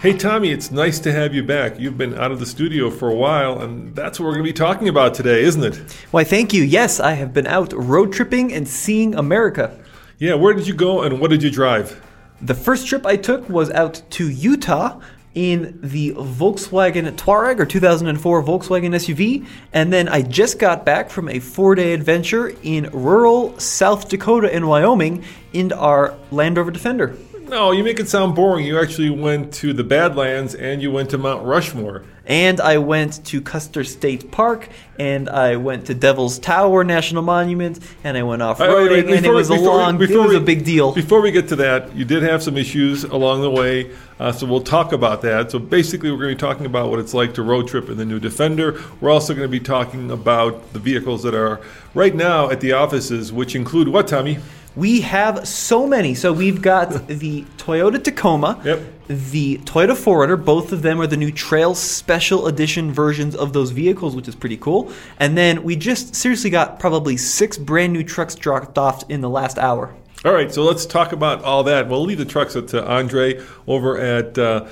Hey, Tommy, it's nice to have you back. You've been out of the studio for a while, and that's what we're going to be talking about today, isn't it? Why, thank you. Yes, I have been out road tripping and seeing America. Yeah, where did you go and what did you drive? The first trip I took was out to Utah in the Volkswagen Touareg or 2004 Volkswagen SUV, and then I just got back from a four day adventure in rural South Dakota and Wyoming in our Land Rover Defender. No, you make it sound boring. You actually went to the Badlands and you went to Mount Rushmore. And I went to Custer State Park, and I went to Devil's Tower National Monument, and I went off roading, and it was a long, it was we, a big deal. Before we get to that, you did have some issues along the way, uh, so we'll talk about that. So basically, we're going to be talking about what it's like to road trip in the new Defender. We're also going to be talking about the vehicles that are right now at the offices, which include what, Tommy? We have so many. So we've got the Toyota Tacoma, Yep. the Toyota 4Runner. Both of them are the new Trail Special Edition versions of those vehicles, which is pretty cool. And then we just seriously got probably six brand new trucks dropped off in the last hour. All right, so let's talk about all that. We'll leave the trucks to Andre over at uh,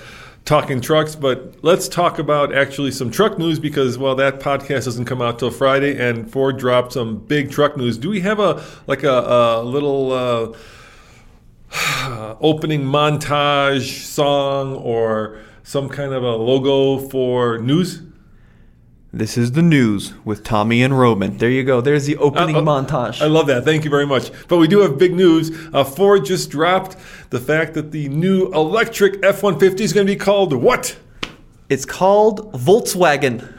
Talking Trucks, but let's talk about actually some truck news because well, that podcast doesn't come out till Friday, and Ford dropped some big truck news. Do we have a like a, a little uh, opening montage song or some kind of a logo for news? This is the news with Tommy and Roman. There you go. There's the opening Uh, uh, montage. I love that. Thank you very much. But we do have big news. Uh, Ford just dropped the fact that the new electric F 150 is going to be called what? it's called Volkswagen.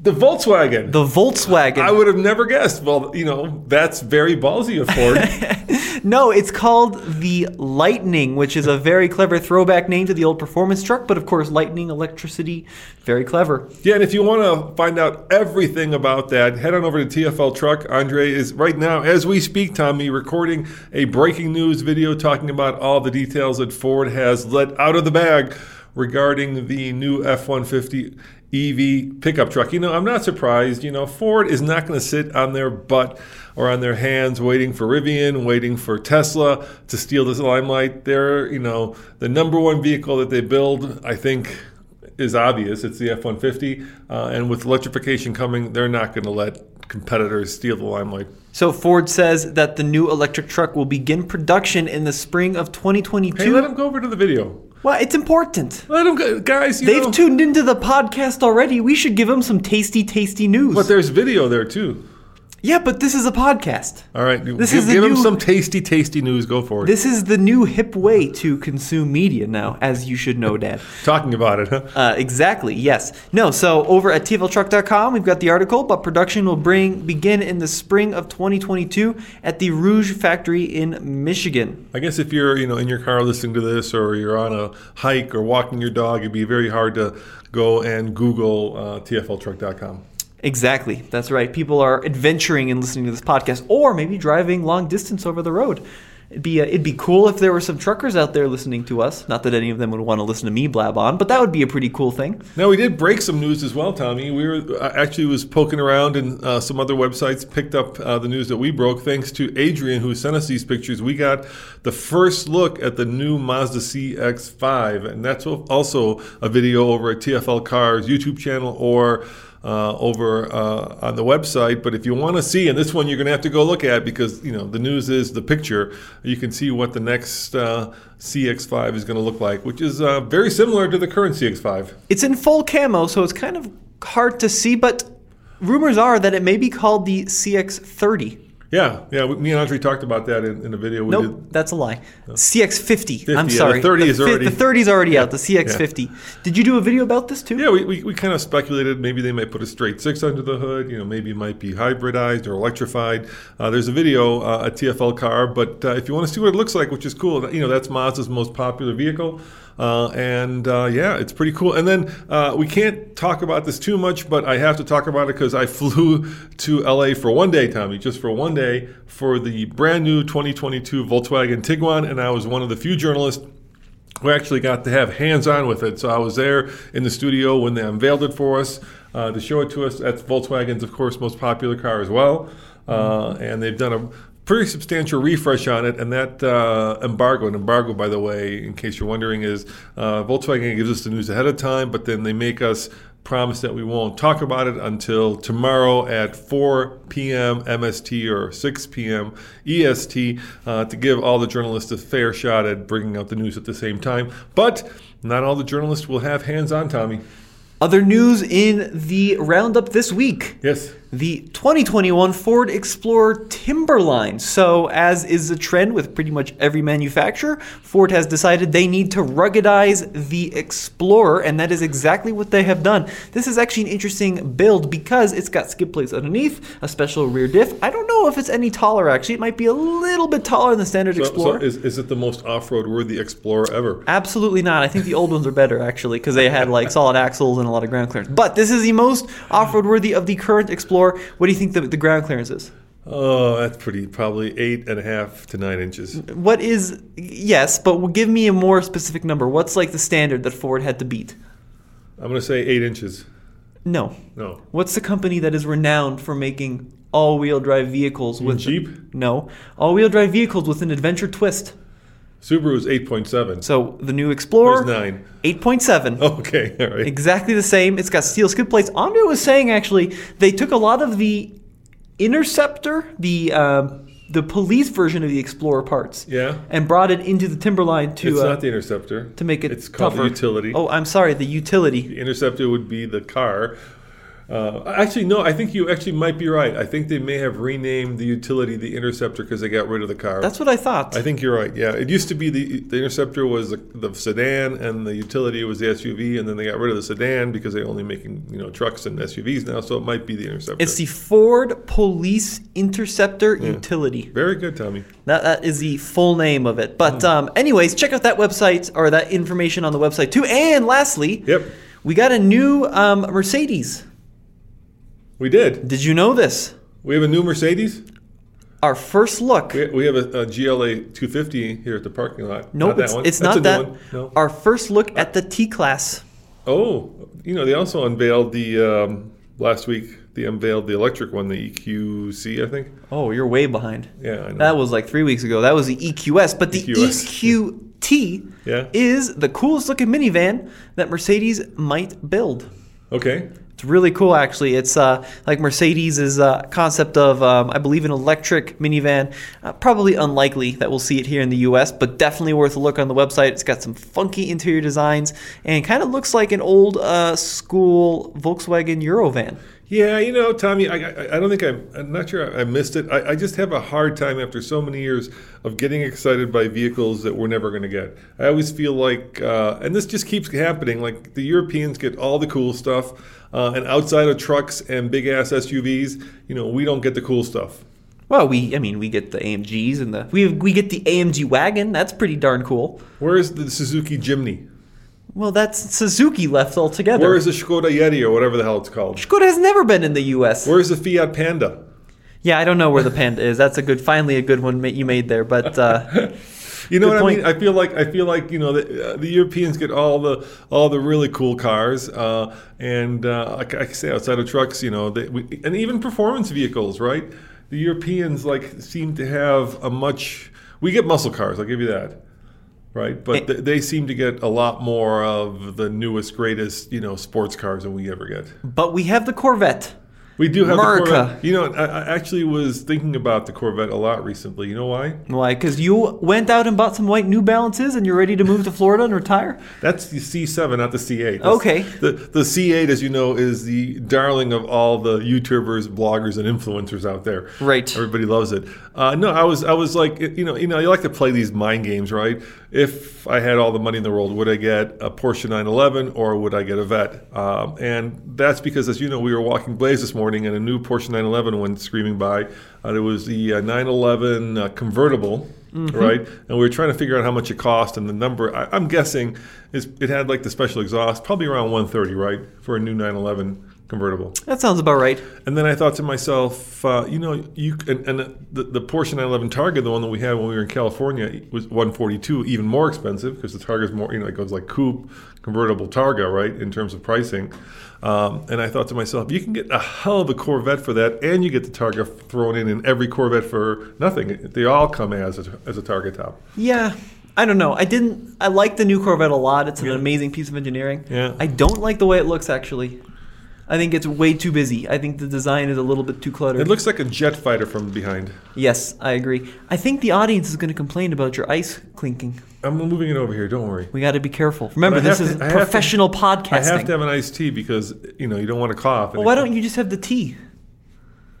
The Volkswagen. The Volkswagen. I would have never guessed. Well, you know, that's very ballsy of Ford. No, it's called the Lightning, which is a very clever throwback name to the old performance truck, but of course, lightning, electricity, very clever. yeah, and if you want to find out everything about that, head on over to TFL Truck. Andre is right now, as we speak, Tommy, recording a breaking news video talking about all the details that Ford has let out of the bag regarding the new F 150 EV pickup truck. You know, I'm not surprised. You know, Ford is not going to sit on their butt or on their hands waiting for Rivian, waiting for Tesla to steal this limelight. They're, you know, the number one vehicle that they build, I think, is obvious. It's the F 150. Uh, and with electrification coming, they're not going to let competitors steal the limelight. So Ford says that the new electric truck will begin production in the spring of 2022. Hey, let them go over to the video. Well, it's important. Let them go, guys. You They've know, tuned into the podcast already. We should give them some tasty, tasty news. but there's video there too. Yeah, but this is a podcast. All right, This give, is the give them some tasty, tasty news. Go for it. This is the new hip way to consume media now, as you should know, Dad. Talking about it, huh? Uh, exactly. Yes. No. So over at TFLTruck.com, we've got the article. But production will bring begin in the spring of 2022 at the Rouge factory in Michigan. I guess if you're, you know, in your car listening to this, or you're on a hike or walking your dog, it'd be very hard to go and Google uh, TFLTruck.com. Exactly. That's right. People are adventuring and listening to this podcast, or maybe driving long distance over the road. It'd be uh, it'd be cool if there were some truckers out there listening to us. Not that any of them would want to listen to me blab on, but that would be a pretty cool thing. Now we did break some news as well, Tommy. We were uh, actually was poking around and uh, some other websites picked up uh, the news that we broke. Thanks to Adrian who sent us these pictures, we got the first look at the new Mazda CX-5, and that's also a video over at TFL Cars YouTube channel or uh, over uh, on the website. But if you want to see, and this one you're going to have to go look at because you know the news is the picture. You can see what the next uh, CX5 is going to look like, which is uh, very similar to the current CX5. It's in full camo, so it's kind of hard to see, but rumors are that it may be called the CX30. Yeah, yeah. we- Me and Andre talked about that in, in a video we Nope, did. that's a lie. CX50. I'm yeah, the sorry. 30 is already- The 30 is already out. The CX50. Did you do a video about this too? Yeah, we, we, we kind of speculated maybe they might put a straight six under the hood. You know, maybe it might be hybridized or electrified. Uh, there's a video, uh, a TFL car, but uh, if you want to see what it looks like, which is cool, you know, that's Mazda's most popular vehicle. Uh, and uh, yeah, it's pretty cool. And then uh, we can't talk about this too much, but I have to talk about it because I flew to LA for one day, Tommy, just for one day for the brand new 2022 Volkswagen Tiguan, and I was one of the few journalists we actually got to have hands on with it. So I was there in the studio when they unveiled it for us uh, to show it to us. That's Volkswagen's, of course, most popular car as well. Uh, and they've done a pretty substantial refresh on it. And that uh, embargo, an embargo, by the way, in case you're wondering, is uh, Volkswagen gives us the news ahead of time, but then they make us promise that we won't talk about it until tomorrow at 4 p.m. MST or 6 p.m. EST uh, to give all the journalists a fair shot at bringing out the news at the same time. But not all the journalists will have hands on, Tommy. Other news in the roundup this week. Yes. The 2021 Ford Explorer Timberline. So, as is the trend with pretty much every manufacturer, Ford has decided they need to ruggedize the Explorer, and that is exactly what they have done. This is actually an interesting build because it's got skid plates underneath, a special rear diff. I don't know if it's any taller actually. It might be a little bit taller than the standard So, so Explorer. is, is it the most off road worthy Explorer ever? Absolutely not. I think the old ones are better actually because they had like solid axles and a lot of ground clearance. But this is the most off-road worthy of the current Explorer. What do you think the, the ground clearance is? Oh, that's pretty. Probably eight and a half to nine inches. What is yes, but give me a more specific number. What's like the standard that Ford had to beat? I'm going to say eight inches. No. No. What's the company that is renowned for making all-wheel drive vehicles with Jeep? No, all-wheel drive vehicles with an adventure twist. Subaru is 8.7. So the new Explorer, Where's nine? eight point seven. Okay, all right. Exactly the same. It's got steel skid plates. Andre was saying actually they took a lot of the Interceptor, the um, the police version of the Explorer parts, Yeah. and brought it into the Timberline to It's uh, not the Interceptor. to make it It's called tougher. the Utility. Oh, I'm sorry, the utility. The Interceptor would be the car. Uh, actually, no. I think you actually might be right. I think they may have renamed the Utility the Interceptor because they got rid of the car. That's what I thought. I think you're right. Yeah, it used to be the the Interceptor was the, the sedan and the Utility was the SUV, and then they got rid of the sedan because they're only making you know trucks and SUVs now. So it might be the Interceptor. it's the Ford Police Interceptor Utility. very good, Tommy. That, that is the full name of it. But um, anyways, check out that website or that information on the website too. And lastly, Yep, we got a new um, Mercedes. We did. Did you know this? We have a new Mercedes. Our first look. We, we have a, a GLA 250 here at the parking lot. Nope, not it's, that one. it's not that. No. Our first look at the T class. Oh, you know, they also unveiled the um, last week. They unveiled the electric one, the EQC, I think. Oh, you're way behind. Yeah, I know. That was like three weeks ago. That was the EQS, but the EQS. EQT Yeah. is the coolest looking minivan that Mercedes might build. Okay. It's really cool, actually. It's uh, like Mercedes' uh, concept of, um, I believe, an electric minivan. Uh, probably unlikely that we'll see it here in the U.S., but definitely worth a look on the website. It's got some funky interior designs and kind of looks like an old uh, school Volkswagen Eurovan. Yeah, you know, Tommy, I, I, I don't think I'm, I'm not sure I missed it. I, I just have a hard time after so many years of getting excited by vehicles that we're never going to get. I always feel like, uh, and this just keeps happening, like the Europeans get all the cool stuff, uh, and outside of trucks and big ass SUVs, you know, we don't get the cool stuff. Well, we, I mean, we get the AMGs and the we we get the AMG wagon. That's pretty darn cool. Where is the Suzuki Jimny? Well, that's Suzuki left altogether. Where is the Skoda Yeti or whatever the hell it's called? Skoda has never been in the U.S. Where's the Fiat Panda? yeah, I don't know where the Panda is. That's a good, finally a good one you made there. But uh, You know Good what point. I mean? I feel like I feel like you know the, uh, the Europeans get all the all the really cool cars, uh, and uh, like I say, outside of trucks, you know, they, we, and even performance vehicles, right? The Europeans like seem to have a much. We get muscle cars. I'll give you that, right? But eh. th- they seem to get a lot more of the newest, greatest, you know, sports cars than we ever get. But we have the Corvette. We do have America. the Corvette. You know, I, I actually was thinking about the Corvette a lot recently. You know why? Why? Because you went out and bought some white New Balances and you're ready to move to Florida and retire? That's the C7, not the C8. That's- Okay. The the C8, as you know, is the darling of all the YouTubers, bloggers, and influencers out there. Right. Everybody loves it. Uh, no, I was I was like, you know, you know, you like to play these mind games, right? If I had all the money in the world, would I get a Porsche 911 or would I get a Vet? Um, and that's because, as you know, we were walking Blaze this morning, and a new Porsche 911 went screaming by. Uh, it was the uh, 911 uh, convertible. Right, and we were trying to figure out how much it cost, and the number I, I'm guessing is it had like the special exhaust, probably around 130, right, for a new 911 convertible. That sounds about right. And then I thought to myself, uh, you know, you and, and the, the Porsche 911 Targa, the one that we had when we were in California, was 142, even more expensive because the Targa is more, you know, it goes like coupe convertible Targa, right, in terms of pricing. Um, and I thought to myself, you can get a hell of a Corvette for that, and you get the Targa thrown in in every Corvette for nothing. They all come as a, as a Targa top. Yeah. I don't know. I didn't. I like the new Corvette a lot. It's an amazing piece of engineering. Yeah. I don't like the way it looks actually. I think it's way too busy. I think the design is a little bit too cluttered. It looks like a jet fighter from behind. yes, I agree. I think the audience is going to complain about your ice clinking. I'm moving it over here. Don't worry. We got to be careful. Remember, this is to- I have to- professional podcasting. I have to have an iced tea because you know you don't want to cough. well, why don't you just have the tea?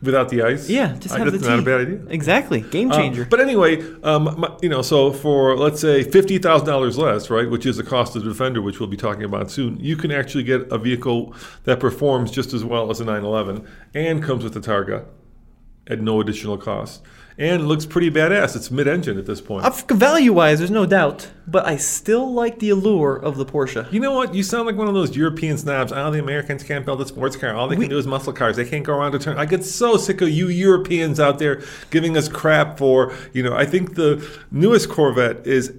Without the ice? Yeah, just I- have the that's tea. not a bad idea. Exactly, game Uh, changer. but anyway, um, my, you know, so for let's say fifty thousand dollars less, right, which is the cost of the Defender, which we'll be talking about soon, you can actually get a vehicle that performs just as well as a 911 and comes with the Targa at no additional cost, and looks pretty badass. It's mid-engine at this point. Value wise, there's no doubt, but I still like the allure of the Porsche. You know what? You sound like one of those European snobs. Oh, the Americans can't build a sports car. All they We- can do is muscle cars. They can't go around to turn. I get so sick of you Europeans out there giving us crap for, you know, I think the newest Corvette is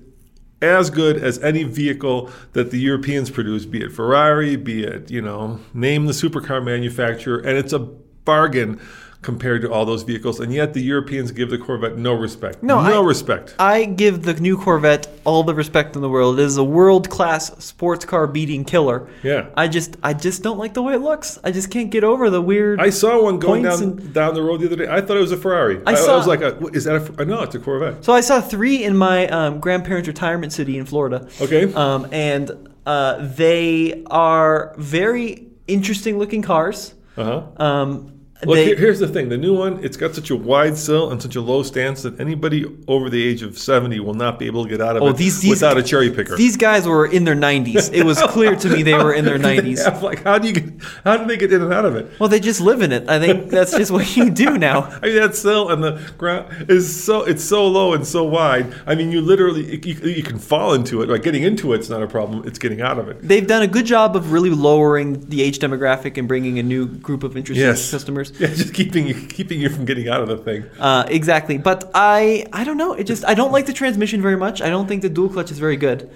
as good as any vehicle that the Europeans produce, be it Ferrari, be it, you know, name the supercar manufacturer, and it's a bargain compared to all those vehicles. And yet the Europeans give the Corvette no respect. No, no I- respect. I give the new Corvette all the respect in the world. It is a world class sports car beating killer. Yeah. I just I just don't like the way it looks. I just can't get over the weird I saw one going down and- down the road the other day. I thought it was a Ferrari. I I, saw- was like, a, what, is that a? No, it's a Corvette. So I saw three in my um, grandparents' retirement city in Florida. Okay. Um, and uh, they are very interesting looking cars. Uh huh. Um, Look, they, here's the thing: the new one, it's got such a wide sill and such a low stance that anybody over the age of seventy will not be able to get out of oh, it these, these without a cherry picker. These guys were in their 90s. It was clear to me they were in their 90s. Yeah, like, how do you get? How do they get in and out of it? Well, they just live in it. I think that's just what you do now. I mean, that sill and the ground is so it's so low and so wide. I mean, you literally you, you can fall into it. Like getting into it's not a problem. It's getting out of it. They've done a good job of really lowering the age demographic and bringing a new group of interested Yes, customers. Yeah, just keeping you keeping you from getting out of the thing. Uh, exactly, but I I don't know. It just I don't like the transmission very much. I don't think the dual clutch is very good.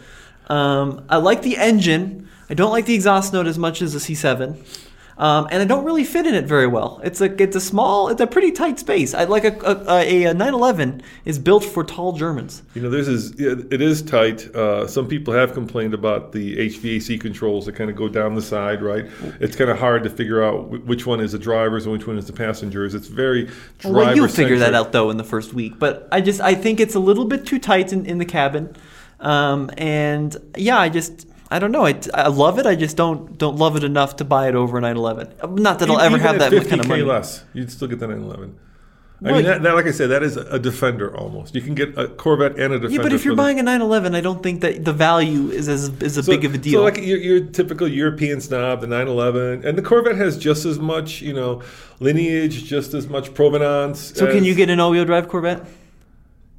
Um, I like the engine. I don't like the exhaust note as much as the C7. Um, and I don't really fit in it very well. It's a it's a small, it's a pretty tight space. I like a a, a, a 911 is built for tall Germans. You know, this is it is tight. Uh, some people have complained about the HVAC controls that kind of go down the side, right? It's kind of hard to figure out which one is the drivers and which one is the passengers. It's very driver Well, you'll figure that out though in the first week. But I just I think it's a little bit too tight in, in the cabin, um, and yeah, I just I don't know. I, I love it. I just don't don't love it enough to buy it over a 911. Not that I'll ever have that kind of money. less. You'd still get the 911. I mean, that, that, like I said, that is a Defender almost. You can get a Corvette and a Defender. Yeah, but if you're buying a 911, I don't think that the value is as is a So- big of a deal. So like your, your typical European snob, the 911, and the Corvette has just as much, you know, lineage, just as much provenance. So can you get an all-wheel drive Corvette?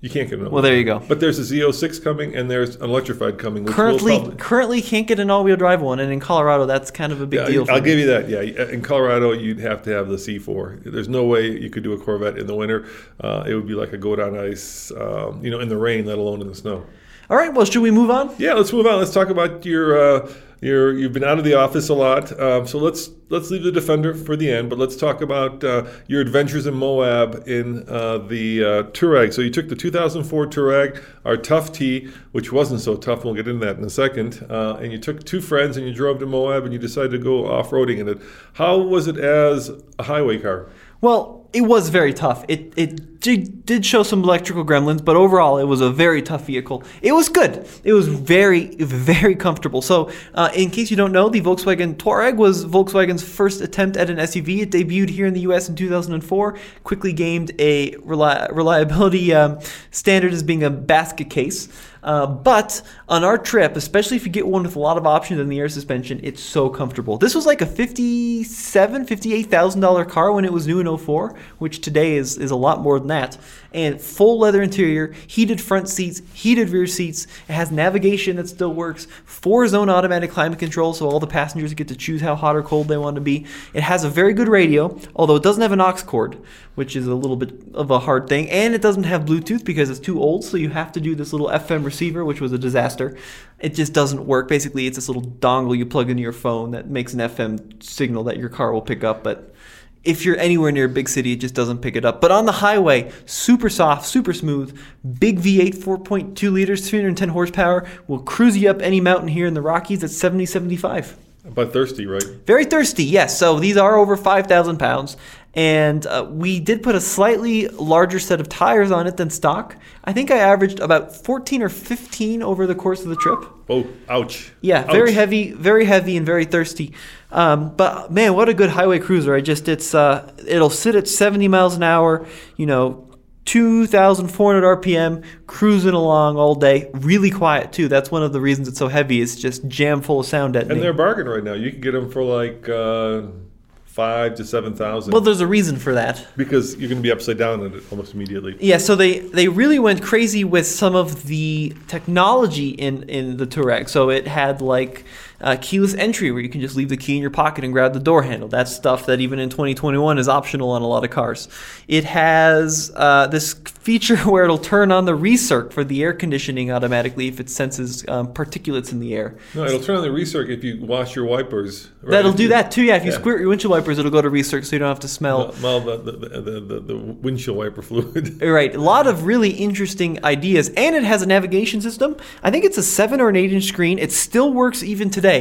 You can't get an Well, there you go. But there's a Z06 coming, and there's an electrified coming. Which Currently, probably- currently can't get an all-wheel drive one, and in Colorado, that's kind of a big Yeah, deal. For I'll me. give you that. Yeah, in Colorado, you'd have to have the C4. There's no way you could do a Corvette in the winter. Uh, it would be like a go down ice, um, you know, in the rain, let alone in the snow. All right, well, should we move on? Yeah, let's move on. Let's talk about your uh, your you've been out of the office a lot. Um, so let's let's leave the defender for the end. But let's talk about uh, your adventures in Moab in uh, the uh, Touareg. So you took the 2004 Touareg, our tough T, which wasn't so tough. We'll get into that in a second. Uh, and you took two friends and you drove to Moab and you decided to go off roading in it. How was it as a highway car? Well, it was very tough. It it did, did show some electrical gremlins, but overall, it was a very tough vehicle. It was good. It was very very comfortable. So, uh, in case you don't know, the Volkswagen Touareg was Volkswagen's first attempt at an SUV. It debuted here in the U.S. in 2004. Quickly gained a reli- reliability um, standard as being a basket case. Uh, but on our trip, especially if you get one with a lot of options in the air suspension, it's so comfortable. This was like a fifty-seven, fifty-eight thousand dollar car when it was new in 04, which today is is a lot more than that. And full leather interior, heated front seats, heated rear seats. It has navigation that still works, four-zone automatic climate control, so all the passengers get to choose how hot or cold they want to be. It has a very good radio, although it doesn't have an aux cord, which is a little bit of a hard thing, and it doesn't have Bluetooth because it's too old. So you have to do this little FM receiver, which was a disaster. It just doesn't work. Basically, it's this little dongle you plug into your phone that makes an FM signal that your car will pick up, but if you're anywhere near a big city, it just doesn't pick it up. But on the highway, super soft, super smooth, big V8, 4.2 liters, 310 horsepower, will cruise you up any mountain here in the Rockies at 70, 75. But thirsty, right? Very thirsty, yes. So these are over 5,000 pounds. And uh, we did put a slightly larger set of tires on it than stock. I think I averaged about 14 or 15 over the course of the trip. Oh, ouch. Yeah, very heavy, very heavy, and very thirsty. Um, but man, what a good highway cruiser! I just it's uh, it'll sit at 70 miles an hour. You know. 2,400 RPM, cruising along all day. Really quiet too. That's one of the reasons it's so heavy. It's just jam full of sound at And they're bargain right now. You can get them for like uh, five to seven thousand. Well, there's a reason for that. because you're going to be upside down almost immediately. Yeah, so they, they really went crazy with some of the technology in, in the Touareg. So it had like uh, keyless entry where you can just leave the key in your pocket and grab the door handle. That's stuff that even in 2021 is optional on a lot of cars. It has uh, this feature where it'll turn on the recirc for the air conditioning automatically if it senses um, particulates in the air. No, it'll turn on the recirc if you wash your wipers. right? That'll do that too. Yeah, if you Yeah. squirt your windshield wipers, it'll go to recirc, so you don't have to smell. Well, the, the, the, the, the windshield wiper fluid. Right, a lot of really interesting ideas, and it has a navigation system. I think it's a seven or an eight inch screen. It still works even today,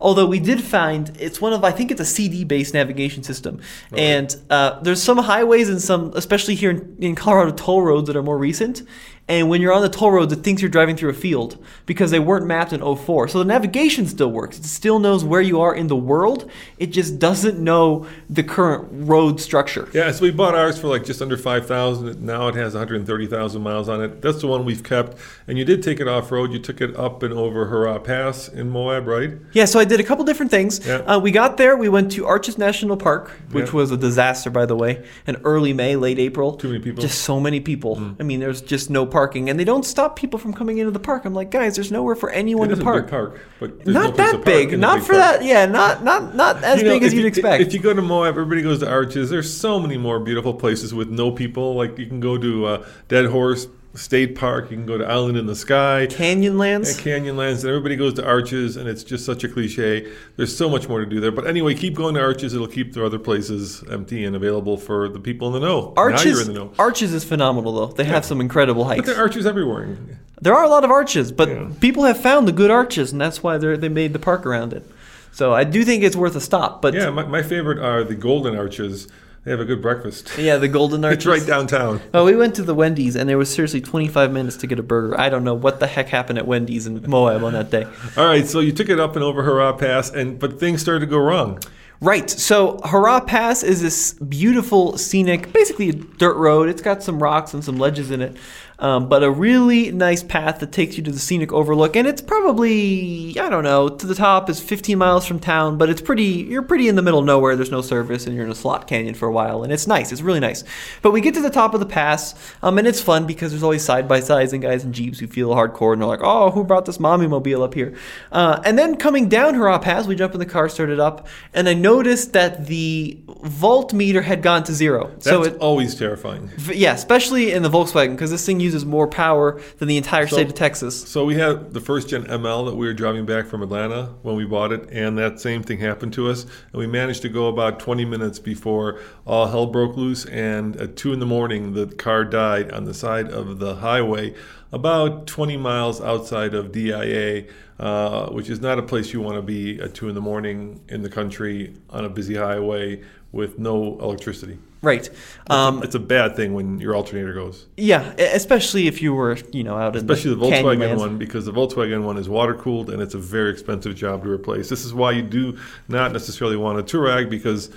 although we did find it's one of I think it's a CD based navigation system. And uh, there's some highways and some, especially here in, in Colorado, toll roads that are more recent. And when you're on the toll roads, it thinks you're driving through a field because they weren't mapped in 04. So the navigation still works. It still knows where you are in the world. It just doesn't know the current road structure. yeah, so we bought ours for like just under 5,000. Now it has 130,000 miles on it. That's the one we've kept. And you did take it off road. You took it up and over Hurrah Pass in Moab, right? Yeah, so I did a couple different things. Yeah. Uh, we got there. We went to Arches National Park, which Yeah. was a disaster, by the way. In early May, late April. Too many people? Mm. Just so many people. I mean, there's just no parking, and they don't stop people from coming into the park. I'm like, guys, there's nowhere for anyone to a park. big park, but Not that big. Not for park. that. Yeah, not not not as You know, big as you'd you- expect. If you go to Moab, everybody goes to Arches. There's so many more beautiful places with no people. Like you can go to uh, Dead Horse State Park. You can go to Island in the Sky. Canyonlands. at Canyonlands, and everybody goes to Arches, and it's just such a cliche. There's so much more to do there. But anyway, keep going to Arches. It'll keep the other places empty and available for the people in the know. Arches, in the know. Arches is phenomenal though. They have some incredible heights. But hikes. there are arches everywhere. There are a lot of arches, but Yeah. people have found the good arches, and that's why they they made the park around it. So I do think it's worth a stop. But Yeah, my, my favorite are the Golden Arches. They have a good breakfast. yeah, the golden arches. It's right downtown. Oh, we went to the Wendy's and there was seriously 25 minutes to get a burger. I don't know what the heck happened at Wendy's in Moab on that day. All right, so you took it up and over Hurrah Pass, and but things started to go wrong. Right. So Hurrah Pass is this beautiful, scenic, basically a dirt road. It's got some rocks and some ledges in it, um, but a really nice path that takes you to the scenic overlook. And it's probably I don't know to the top is 15 miles from town, but it's pretty. You're pretty in the middle of nowhere. There's no service, and you're in a slot canyon for a while, and it's nice. It's really nice. But we get to the top of the pass, um, and it's fun because there's always side by sides and guys in jeeps who feel hardcore and they're like, "Oh, who brought this mommy mobile up here?" Uh, and then coming down Hurrah Pass, we jump in the car, start it up, and I noticed that the volt meter had gone to zero. That's so it, always terrifying. yeah, especially in the Volkswagen because this thing uses more power than the entire So- state of Texas. So we had the first gen ML that we were driving back from Atlanta when we bought it, and that same thing happened to us. And we managed to go about 20 minutes before all hell broke loose. And at two in the morning, the car died on the side of the highway, about 20 miles outside of DIA, uh, which is not a place you want to be at two in the morning in the country on a busy highway with no electricity. Right. Um, it's a bad thing when your alternator goes. yeah, especially if you were, you know, out in especially the canyon Volkswagen one because the Volkswagen one is water cooled and it's a very expensive job to replace. This is why you do not necessarily want a Touareg because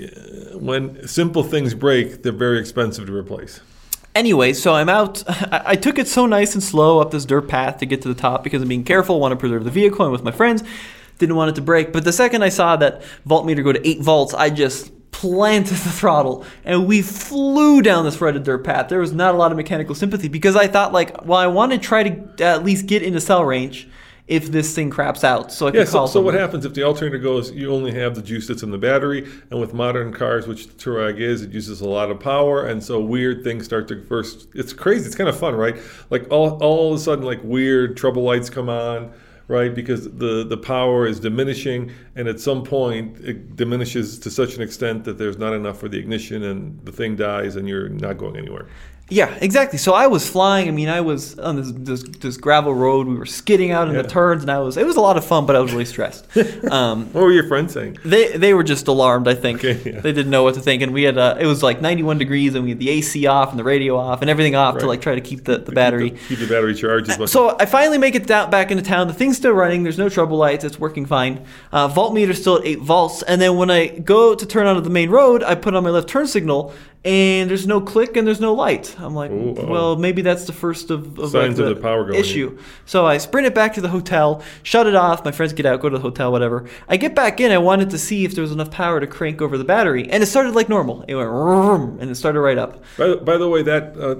uh, when simple things break, they're very expensive to replace. Anyway, so I'm out. I, took it so nice and slow up this dirt path to get to the top because I'm being careful, want to preserve the vehicle. I'm with my friends, didn't want it to break. But the second I saw that voltmeter go to eight volts, I just planted the throttle and we flew down this threaded dirt path. There was not a lot of mechanical sympathy because I thought like, well, I want to try to at least get into cell range if this thing craps out, so I can Yeah, call so, so what happens if the alternator goes, you only have the juice that's in the battery, and with modern cars, which the Touareg is, it uses a lot of power, and so weird things start to first, it's crazy, it's kind of fun, right? Like all, all of a sudden, like weird trouble lights come on, right? Because the, the power is diminishing, and at some point, it diminishes to such an extent that there's not enough for the ignition, and the thing dies, and you're not going anywhere. Yeah, exactly. So I was flying. I mean, I was on this this, this gravel road. We were skidding out in Yeah. the turns, and I was. It was a lot of fun, but I was really stressed. Um, What were your friends saying? they they were just alarmed. I think Okay, yeah. they didn't know what to think, and we had uh, it was like 91 degrees, and we had the AC off and the radio off and everything off to like try to keep the, the battery. Keep the, keep the battery charged. as much- So I finally make it down back into town. The thing's still running. There's no trouble lights. It's working fine. Uh, voltmeter's still at eight volts. And then when I go to turn onto the main road, I put on my left turn signal, and there's no click and there's no light. I'm like, Ooh, well, maybe that's the first of, of Signs like of the power going issue. So I sprint it back to the hotel, shut it off. My friends get out, go to the hotel, whatever. I get back in. I wanted to see if there was enough power to crank over the battery, and it started like normal. It went and it started right up. By, the- by the way, that uh,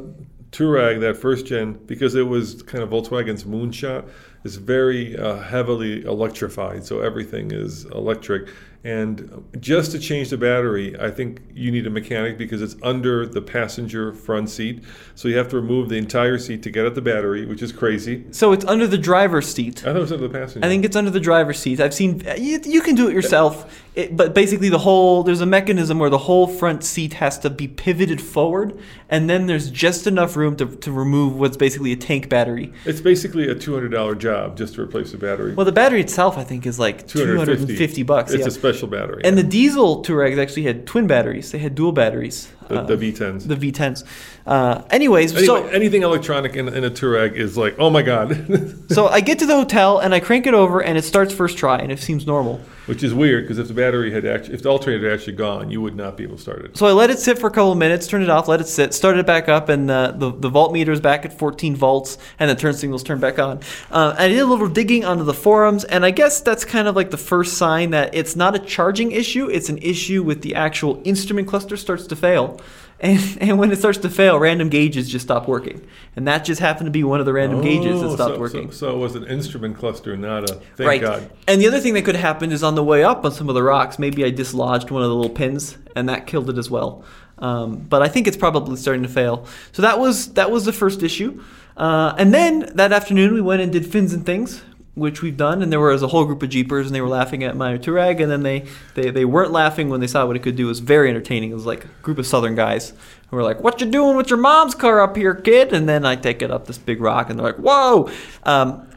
Touareg, that first gen, because it was kind of Volkswagen's moonshot, is very uh, heavily electrified. So everything is electric. And just to change the battery, I think you need a mechanic because it's under the passenger front seat. So you have to remove the entire seat to get at the battery, which is crazy. So it's under the driver's seat. I thought it was under the passenger. I think it's under the driver's seat. I've seen you, you can do it yourself, it, but basically the whole there's a mechanism where the whole front seat has to be pivoted forward, and then there's just enough room to, to remove what's basically a tank battery. it's basically a $200 job just to replace the battery. Well, the battery itself I think is like 250 bucks. It's yeah. a special battery. and the diesel Touaregs actually had twin batteries. They had dual batteries. The, the V10s. the V10s. Uh, anyways, Anyway, so anything electronic in, in a Touareg is like, oh my god, so I get to the hotel and I crank it over and it starts first try and it seems normal. which is weird because if the battery had actually, if the alternator had actually gone, you would not be able to start it. So I let it sit for a couple of minutes, turned it off, let it sit, started it back up, and uh, the the voltmeter is back at 14 volts, and the turn signals turned back on. Uh, I did a little digging onto the forums, and I guess that's kind of like the first sign that it's not a charging issue; it's an issue with the actual instrument cluster starts to fail. And, and when it starts to fail, random gauges just stop working, and that just happened to be one of the random gauges that Oh, stopped so, working. So, so it was an instrument cluster, not a. Thank right. God. And the other thing that could happen is on the way up on some of the rocks, maybe I dislodged one of the little pins, and that killed it as well. Um, but I think it's probably starting to fail. So that was that was the first issue. Uh, and then that afternoon we went and did fins and things, which we've done. And there was a whole group of jeepers, and they were laughing at my Touareg, and then they, they they weren't laughing when they saw what it could do. It was very entertaining. It was like a group of Southern guys who were like, "What you doing with your mom's car up here, kid?" And then I take it up this big rock, and they're like, "Whoa!" Um,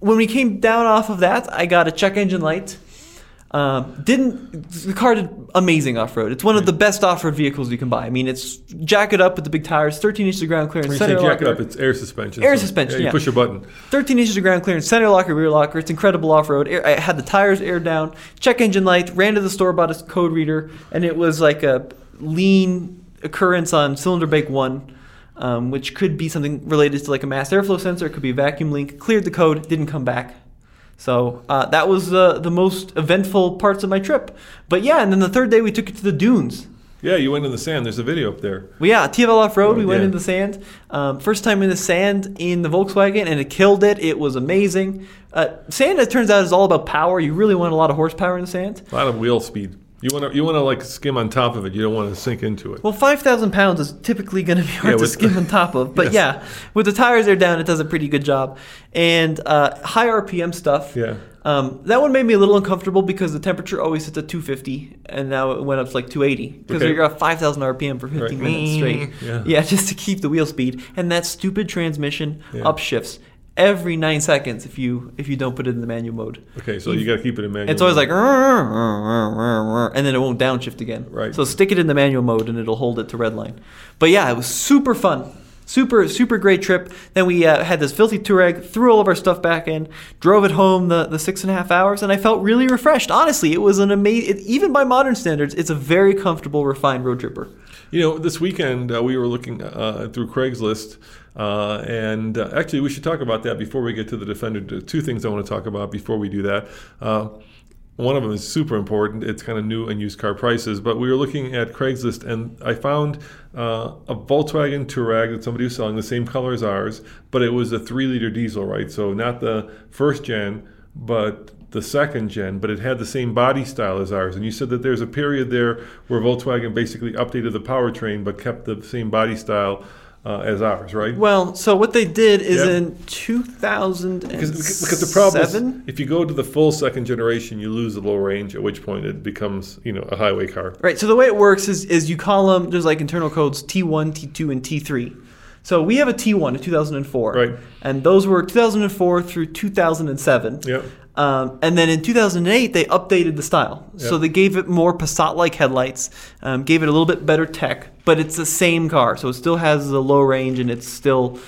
when we came down off of that, I got a check engine light. Um, didn't the car did amazing off road? It's one of the best off road vehicles you can buy. I mean, it's jack it up with the big tires, 13 inches of ground clearance, When you center say jack it locker, up, it's air suspension. Air so- suspension, You push a button. 13 inches of ground clearance, center locker, rear locker. It's incredible off road. I had the tires aired down, check engine light, ran to the store, bought a code reader, and it was like a lean occurrence on cylinder bank one. Um, which could be something related to like a mass airflow sensor. It could be a vacuum leak. Cleared the code, didn't come back. So uh, that was uh, the most eventful parts of my trip. But yeah, and then the third day we took it to the dunes. Yeah, you went in the sand. There's a video up there. Well, yeah, TFL off road. We went Yeah. in the sand. Um, first time in the sand in the Volkswagen, and it killed it. It was amazing. Uh, sand, it turns out, is all about power. You really want a lot of horsepower in the sand. A lot of wheel speed. You want to you want to like skim on top of it. You don't want to sink into it. Well, 5,000 pounds is typically going to be hard Yeah, to skim on top of. But Yes. yeah, with the tires they're down, it does a pretty good job. And uh, high RPM stuff. Yeah. Um, that one made me a little uncomfortable because the temperature always sits at 250, and now it went up to like 280 because Okay. you're at 5,000 RPM for 15 Right. minutes straight. Yeah. just to keep the wheel speed. And that stupid transmission Yeah. upshifts every nine seconds if you if you don't put it in the manual mode. Okay, so you got to keep it in manual. It's always like, and then it won't downshift again. Right. So stick it in the manual mode and it'll hold it to redline. But yeah, it was super fun. Super, super great trip. Then we uh, had this filthy Touareg, threw all of our stuff back in, drove it home the, the six and a half hours, and I felt really refreshed. Honestly, it was an amazing, even by modern standards, it's a very comfortable, refined road tripper. You know, this weekend uh, we were looking uh, through Craigslist, uh, and uh, actually we should talk about that before we get to the Defender. Two things I want to talk about before we do that. Uh, one of them is super important. It's kind of new and used car prices, but we were looking at Craigslist, and I found uh, a Volkswagen Touareg that somebody was selling the same color as ours, but it was a three-liter diesel, right? So not the first gen, but the second gen, but it had the same body style as ours. And you said that there's a period there where Volkswagen basically updated the powertrain but kept the same body style uh, as ours, right? Well, so what they did is Yeah. in 2007. because, because the problem is, if you go to the full second generation, you lose the low range, at which point it becomes, you know, a highway car. Right. So the way it works is is you call them. There's like internal codes T1, T2, and T3. So we have a T1 in 2004. Right. And those were 2004 through 2007. Yep. Um, and then in 2008, they updated the style. So they gave it more Passat-like headlights, um, gave it a little bit better tech, but it's the same car. So it still has the low range, and it's still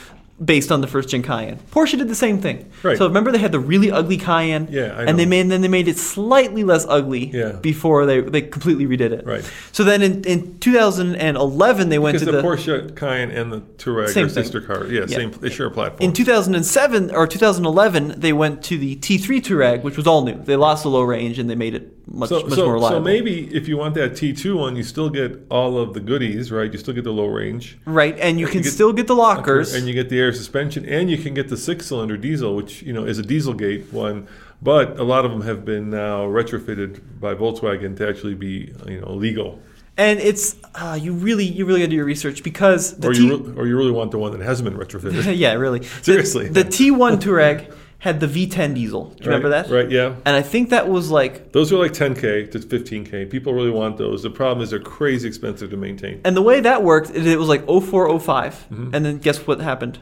based on the first gen Cayenne. Porsche did the same thing. Right. So remember they had the really ugly Cayenne, Yeah, I know. and they made then they made it slightly less ugly Yeah. before they they completely redid it. Right. So then in, in 2011 they went Because to the, the, Porsche Cayenne and the Touareg Same are sister cars. Yeah, Yeah. same. They share a platform. in 2007 or 2011 they went to the T3 Touareg, which was all new. They lost the low range and they made it much so, much so, more so reliable. maybe if you want that T2 one, you still get all of the goodies, right? You still get the low range. right, and you can get- still get the lockers. and you get the air suspension, and you can get the six-cylinder diesel, which you know is a Dieselgate one. But a lot of them have been now retrofitted by Volkswagen to actually be you know legal. And it's uh, you really you really got to do your research because the Or T- you, re- or you really want the one that hasn't been retrofitted. yeah, really. Seriously. The, the T1 Touareg had the V10 diesel. Do you remember that? Right, yeah. And I think that was like Those are like 10K to 15K. People really want those. The problem is they're crazy expensive to maintain. And the way that worked, it, it was like 0405, Mm-hmm. and then guess what happened?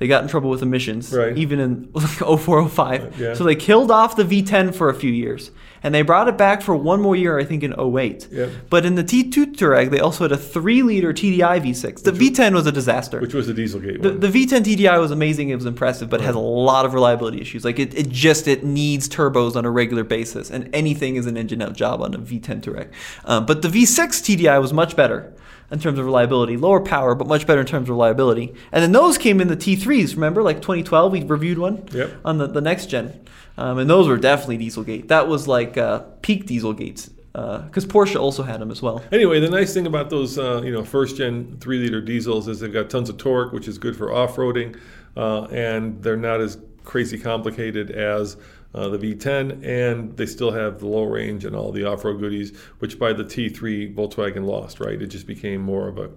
They got in trouble with emissions, Right. even in 0405. yeah. So they killed off the V10 for a few years, and they brought it back for one more year, I think, in 08. Yep. But in the T2 Touareg, they also had a three-liter TDI V6. The V10 was a disaster. Which was the Dieselgate The, the V10 TDI was amazing. It was impressive, but it has a lot of reliability issues. Like it, it just it needs turbos on a regular basis, and anything is an engine out job on a V10 Touareg. Um, but the V6 TDI was much better in terms of reliability, lower power, but much better in terms of reliability. And then those came in the T3s. Remember, like 2012, we reviewed one Yep. on the, the next gen, um, and those were definitely Dieselgate. That was like uh, peak Dieselgates because Porsche also had them as well. Anyway, the nice thing about those, uh, you know, first gen three liter diesels is they've got tons of torque, which is good for off roading, uh, and they're not as crazy complicated as uh, the V10, and they still have the low range and all the off road goodies, which by the T3 Volkswagen lost, right? It just became more of a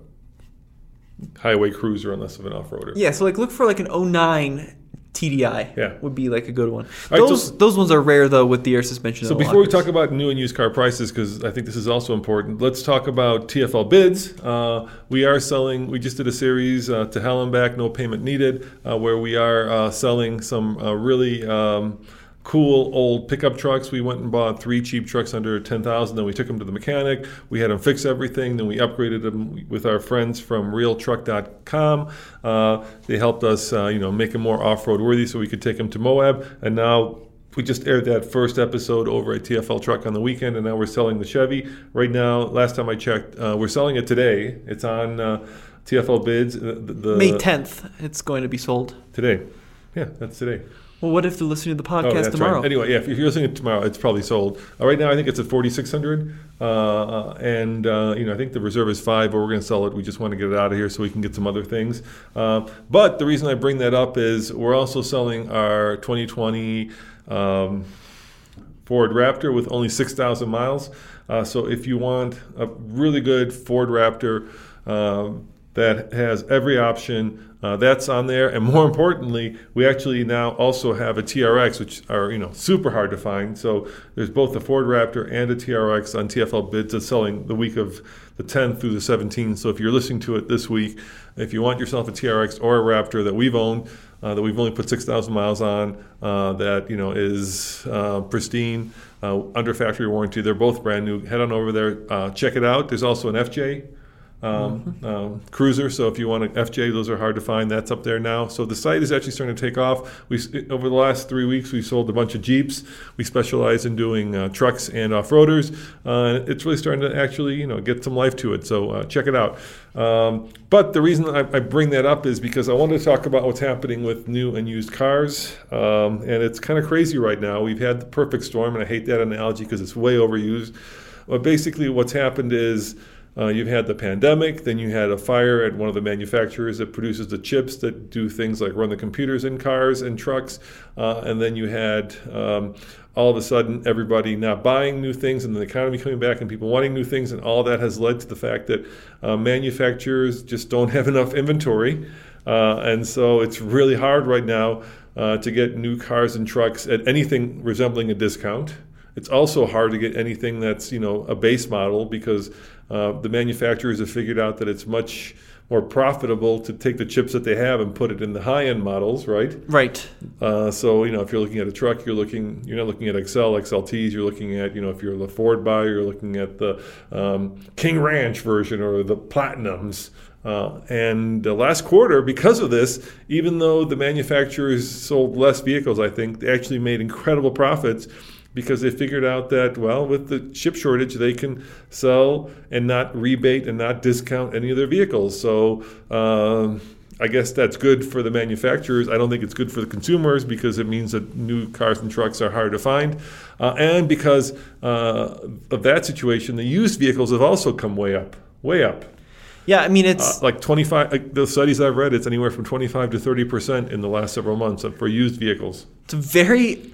highway cruiser and less of an off roader. Yeah, so like look for like an 09 TDI. Yeah. would be like a good one. right, those so- those ones are rare though with the air suspension. So before we talk about new and used car prices, because I think this is also important, let's talk about TFL bids. Uh, we are selling. We just did a series uh, to hell and back, no payment needed, uh, where we are uh, selling some uh, really. Um, Cool old pickup trucks. We went and bought three cheap trucks under ten thousand. Then we took them to the mechanic. We had them fix everything. Then we upgraded them with our friends from RealTruck.com. Uh, they helped us, uh, you know, make them more off-road worthy, so we could take them to Moab. And now we just aired that first episode over at TFL Truck on the weekend, and now we're selling the Chevy. Right now, last time I checked, uh, we're selling it today. It's on uh, TFL bids. Uh, the, the, May 10th, it's going to be sold. Today. Yeah, that's today. Well, what if they're listening to the Oh, podcast that's tomorrow? right. Anyway, yeah, if you're listening to tomorrow, it's probably sold. Uh, right now, I think it's at 4,600, uh, uh, and uh, you know, I think the reserve is five, but we're going to sell it. We just want to get it out of here so we can get some other things. Uh, but the reason I bring that up is we're also selling our 2020. Um, Ford Raptor with only 6,000 miles. Uh, so if you want a really good Ford Raptor um, that has every option, uh, that's on there. And more importantly, we actually now also have a TRX, which are you know super hard to find. So there's both a Ford Raptor and a TRX on TFL bids that's selling the week of the 10th through the 17th. So if you're listening to it this week, if you want yourself a TRX or a Raptor that we've owned, uh, that we've only put 6,000 miles on, uh, that you know is uh, pristine, uh, under factory warranty. They're both brand new. Head on over there, uh, check it out. There's also an FJ um, um, cruiser. So if you want an FJ, those are hard to find. That's up there now. So the site is actually starting to take off. We over the last three weeks we sold a bunch of Jeeps. We specialize in doing uh, trucks and off roaders. Uh, it's really starting to actually you know get some life to it. So uh, check it out. Um, but the reason I, I, bring that up is because I wanted to talk about what's happening with new and used cars, um, and it's kind of crazy right now. We've had the perfect storm, and I hate that analogy because it's way overused. But basically, what's happened is uh, you've had the pandemic, then you had a fire at one of the manufacturers that produces the chips that do things like run the computers in cars and trucks, uh, and then you had um, all of a sudden everybody not buying new things and the economy coming back and people wanting new things, and all that has led to the fact that uh, manufacturers just don't have enough inventory, uh, and so it's really hard right now uh, to get new cars and trucks at anything resembling a discount. It's also hard to get anything that's you know a base model because uh, the manufacturers have figured out that it's much more profitable to take the chips that they have and put it in the high-end models, right? Right. Uh, so you know, if you're looking at a truck, you're looking, you're not looking at XL, XLTs. You're looking at, you know, if you're the Ford buyer, you're looking at the um, King Ranch version or the Platinums. Uh, and the last quarter, because of this, even though the manufacturers sold less vehicles, I think they actually made incredible profits because they figured out that, well, with the chip shortage, they can sell and not rebate and not discount any of their vehicles. So, um, I guess that's good for the manufacturers. I don't think it's good for the consumers because it means that new cars and trucks are hard to find. Uh, and because uh, of that situation, the used vehicles have also come way up, way up. Yeah, I mean, it's uh, like 25, like the studies I've read, it's anywhere from 25 to 30% in the last several months for used vehicles. It's a very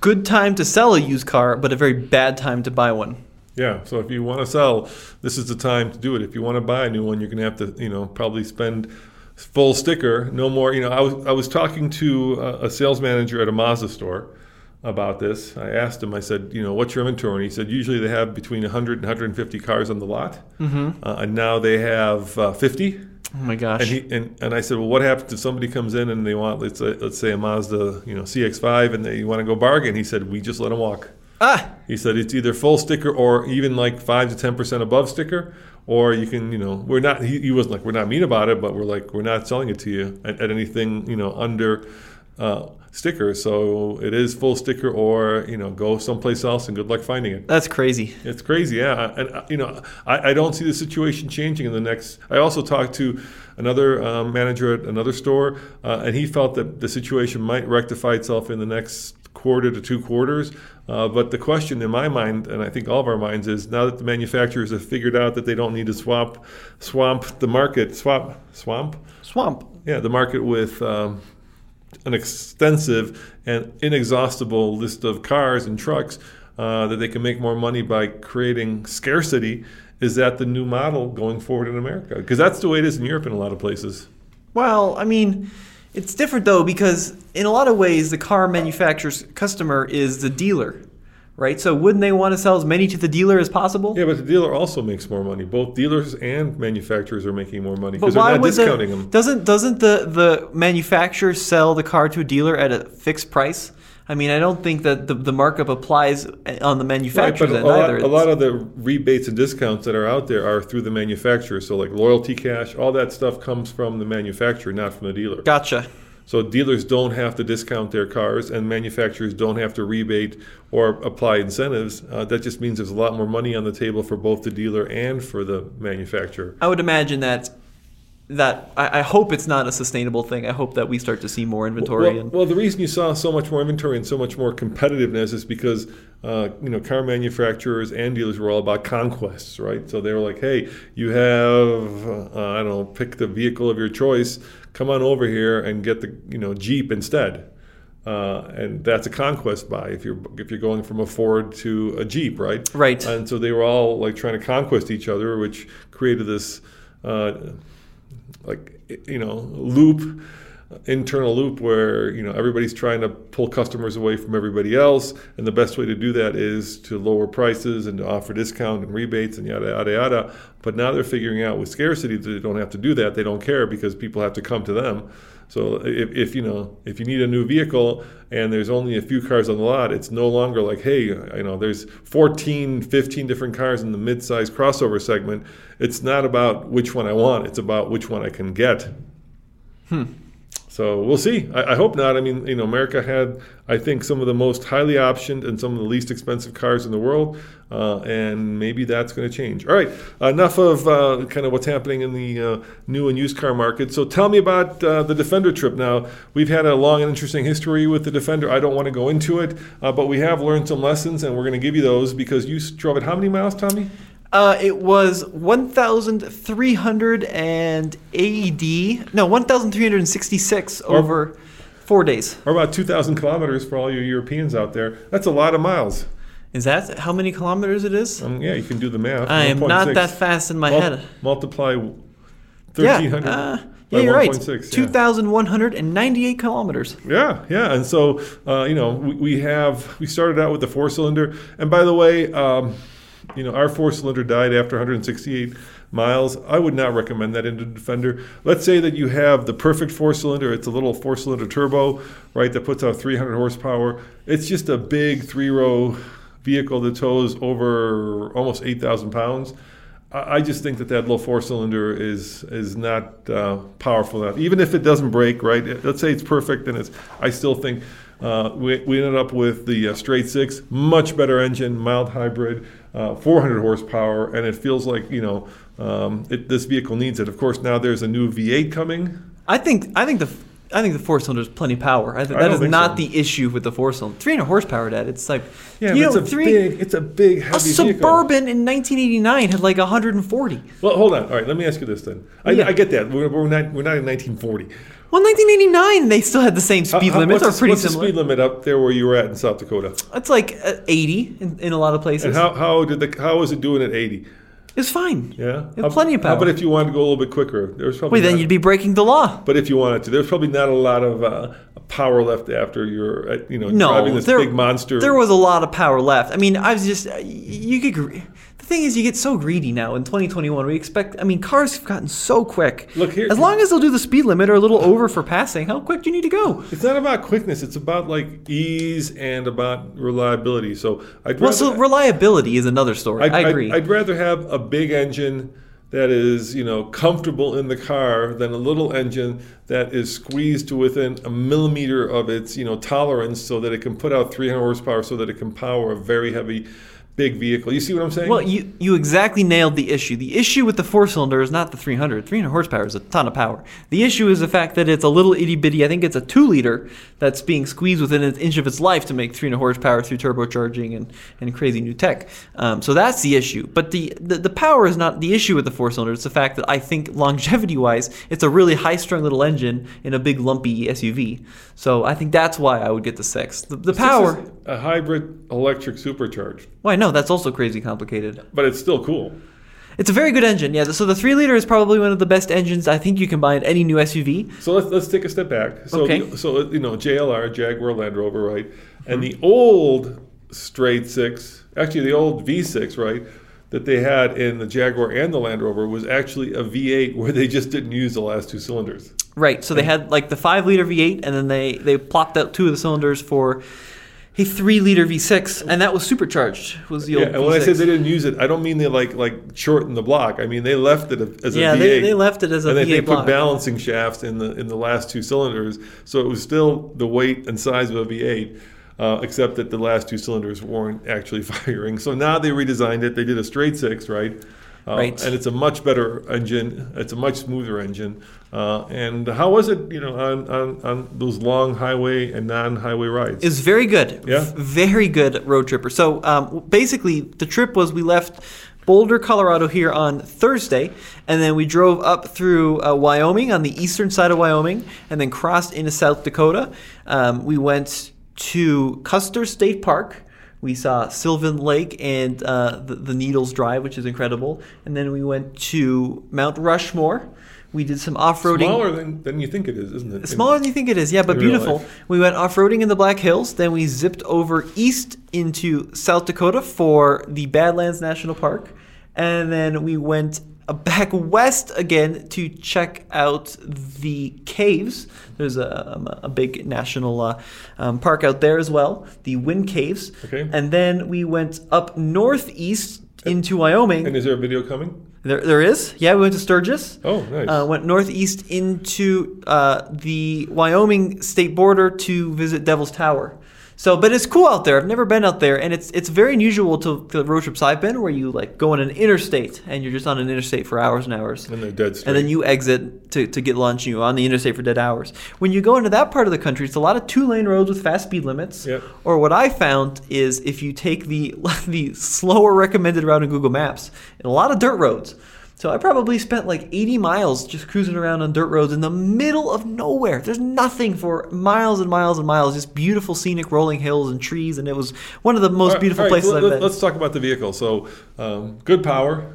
good time to sell a used car, but a very bad time to buy one. Yeah, so if you want to sell, this is the time to do it. If you want to buy a new one, you're going to have to, you know, probably spend full sticker, no more. You know, I was I was talking to a, a sales manager at a Mazda store about this. I asked him, I said, you know, what's your inventory? And he said, usually they have between 100 and 150 cars on the lot, mm-hmm. uh, and now they have uh, 50. Oh my gosh! And, he, and and I said, well, what happens if somebody comes in and they want let's say, let's say a Mazda, you know, CX-5, and they want to go bargain? He said, we just let them walk. Ah. He said it's either full sticker or even like five to ten percent above sticker, or you can, you know, we're not. He, he wasn't like we're not mean about it, but we're like we're not selling it to you at, at anything, you know, under. Uh, sticker. So it is full sticker, or you know, go someplace else and good luck finding it. That's crazy. It's crazy, yeah. And uh, you know, I, I don't see the situation changing in the next. I also talked to another um, manager at another store, uh, and he felt that the situation might rectify itself in the next quarter to two quarters. Uh, but the question in my mind, and I think all of our minds, is now that the manufacturers have figured out that they don't need to swamp, swamp the market, swamp, swamp, swamp, yeah, the market with um, an extensive and inexhaustible list of cars and trucks uh, that they can make more money by creating scarcity. Is that the new model going forward in America? Because that's the way it is in Europe in a lot of places. Well, I mean, it's different though because in a lot of ways the car manufacturer's customer is the dealer right? So wouldn't they want to sell as many to the dealer as possible? Yeah, but the dealer also makes more money. Both dealers and manufacturers are making more money because they're not discounting the, them. Doesn't doesn't the the manufacturer sell the car to a dealer at a fixed price? I mean, I don't think that the, the markup applies on the manufacturer right, but a lot, either. A lot of the rebates and discounts that are out there are through the manufacturer. So, like loyalty cash, all that stuff comes from the manufacturer, not from the dealer. Gotcha. So dealers don't have to discount their cars, and manufacturers don't have to rebate or apply incentives. Uh, that just means there's a lot more money on the table for both the dealer and for the manufacturer. I would imagine that that I, I, hope it's not a sustainable thing. I hope that we start to see more inventory. Well, well, the reason you saw so much more inventory and so much more competitiveness is because uh, you know car manufacturers and dealers were all about conquests, right? So they were like, hey, you have uh, I don't know, pick the vehicle of your choice. Come on over here and get the you know Jeep instead. Uh, and that's a conquest buy if you're if you're going from a Ford to a Jeep, right? Right. And so they were all like trying to conquest each other, which created this uh, like you know loop internal loop where you know everybody's trying to pull customers away from everybody else and the best way to do that is to lower prices and to offer discount and rebates and yada yada yada. But now they're figuring out with scarcity that they don't have to do that. They don't care because people have to come to them. So if, if you know if you need a new vehicle and there's only a few cars on the lot it's no longer like hey you know there's 14 15 different cars in the mid-size crossover segment. It's not about which one i want. It's about which one i can get hmm. So we'll see. I, I, hope not. I mean, you know, America had, I think, some of the most highly optioned and some of the least expensive cars in the world, uh, and maybe that's going to change. All right, enough of uh, kind of what's happening in the uh, new and used car market. So tell me about uh, the Defender trip. Now, we've had a long and interesting history with the Defender. I don't want to go into it, uh, but we have learned some lessons, and we're going to give you those because you drove it how many miles, Tommy? Uh, it was 1,380. No, 1,366 over four days. Or about 2,000 kilometers for all you Europeans out there. That's a lot of miles. Is that how many kilometers it is? Um, yeah, you can do the math. I am not 1.6. that fast in my Mul- head. Multiply Yeah, 1,300. uh, by yeah, you're right. 1.6, yeah. 2,198 kilometers. Yeah, yeah, and so uh, you know we, we have we started out with the four cylinder, and by the way, um, you know our four cylinder died after 168 miles. I would not recommend that into Defender. Let's say that you have the perfect four cylinder. It's a little four cylinder turbo, right? That puts out 300 horsepower. It's just a big three row vehicle that tows over almost 8,000 pounds. I just think that that little four cylinder is is not uh, powerful enough. Even if it doesn't break, right? Let's say it's perfect, and it's. I still think uh, we, we ended up with the uh, straight six, much better engine, mild hybrid, uh, 400 horsepower, and it feels like you know um, it, this vehicle needs it. Of course, now there's a new V8 coming. I think I think the I think the four cylinder is plenty power. I think I that don't is not so. the issue with the four cylinder. 300 horsepower, Dad. It's like Yeah, you know, it's a three, big, it's a big a heavy vehicle. suburban in 1989 had like 140. Well, hold on. All right, let me ask you this then. I, Yeah. I get that. We're, we're not we're not in 1940. Well, 1989 they still had the same speed how- limits what's the- pretty what's similar. the speed limit up there where you were at in South Dakota? It's like uh, 80 in, in a lot of places. And how, how did the how was it doing at 80? it's fine. Yeah, How- plenty of How power. about if you wanted to go a little bit quicker? There's probably Wait, then you'd be breaking the law. But if you wanted to, there's probably not a lot of uh, power left after you're uh, you know No, driving this there, big monster. There was a lot of power left. I mean, I was just uh, you could. Thing is, you get so greedy now in 2021. We expect. I mean, cars have gotten so quick. Look here- As long as they'll do the speed limit or a little over for passing, how quick do you need to go? It's not about quickness. It's about like ease and about reliability. So I'd Well, rather, so reliability is another story. I'd, I I'd- agree. I'd, rather have a big engine that is, you know, comfortable in the car than a little engine that is squeezed to within a millimeter of its, you know, tolerance so that it can put out 300 horsepower so that it can power a very heavy, big vehicle. You see what I'm saying? Well, you, you exactly nailed the issue. The issue with the four cylinder is not the 300. 300 horsepower is a ton of power. The issue is the fact that it's a little itty bitty, I think it's a two liter that's being squeezed within an inch of its life to make 300 horsepower through turbocharging and, and crazy new tech. Um, so that's the issue. But the, the, the power is not the issue with the four cylinder. It's the fact that I think longevity wise, it's a really high strung little engine in a big lumpy SUV. So I think that's why I would get the six. The, the power. is a hybrid electric supercharged, Why, no, that's also crazy complicated. but it's still cool. It's a very good engine, yeah. So the three liter is probably one of the best engines I think you can buy in any new SUV. So let's let's take a step back. So Okay. the- so you know JLR Jaguar Land Rover right, and mm-hmm. the old straight six, actually the old V6 right, that they had in the Jaguar and the Land Rover was actually a V8 where they just didn't use the last two cylinders. Right. So they had like the five liter V8, and then they they plopped out two of the cylinders for a three liter V6, and that was supercharged. Was the old? Yeah, and when I V6. say they didn't use it, I don't mean they like like shortened the block. I mean they left it as a Yeah, V8. they- they left it as a and they V8 put block. balancing shafts in the in the last two cylinders, so it was still the weight and size of a V8. Uh, except that the last two cylinders weren't actually firing. So now they redesigned it. They did a straight six, right? Uh, Right. And it's a much better engine. It's a much smoother engine. Uh, and how was it, you know, on, on, on those long highway and non-highway rides? It was very good. Yeah? V- very good road tripper. So um, basically, the trip was we left Boulder, Colorado here on Thursday, and then we drove up through uh, Wyoming on the eastern side of Wyoming, and then crossed into South Dakota. Um, we went to Custer State Park. We saw Sylvan Lake and uh, the, the Needles Drive, which is incredible. And then we went to Mount Rushmore. We did some off-roading. Smaller than, than you think it is, isn't it? Smaller than you think it is, yeah, but beautiful. We went off-roading in the Black Hills. Then we zipped over east into South Dakota for the Badlands National Park, and then we went back west again to check out the caves. There's a, um, a big national uh, um, park out there as well, the Wind Caves. Okay. And then we went up northeast into Wyoming. And is there a video coming? There, there is. Yeah, we went to Sturgis. Oh, nice. Uh, went northeast into uh, the Wyoming state border to visit Devil's Tower. So, but it's cool out there. I've never been out there, and it's it's very unusual to the road trips I've been, where you like go on an interstate and you're just on an interstate for hours and hours, And they're dead straight. and then you exit to, to get lunch, and you're on the interstate for dead hours. When you go into that part of the country, it's a lot of two lane roads with fast speed limits. Yep. Or what I found is if you take the the slower recommended route in Google Maps, and a lot of dirt roads. So I probably spent like 80 miles just cruising around on dirt roads in the middle of nowhere. There's nothing for miles and miles and miles, just beautiful scenic rolling hills and trees, and it was one of the most right, beautiful right, places I've been. Let's talk about the vehicle. So, um, good power.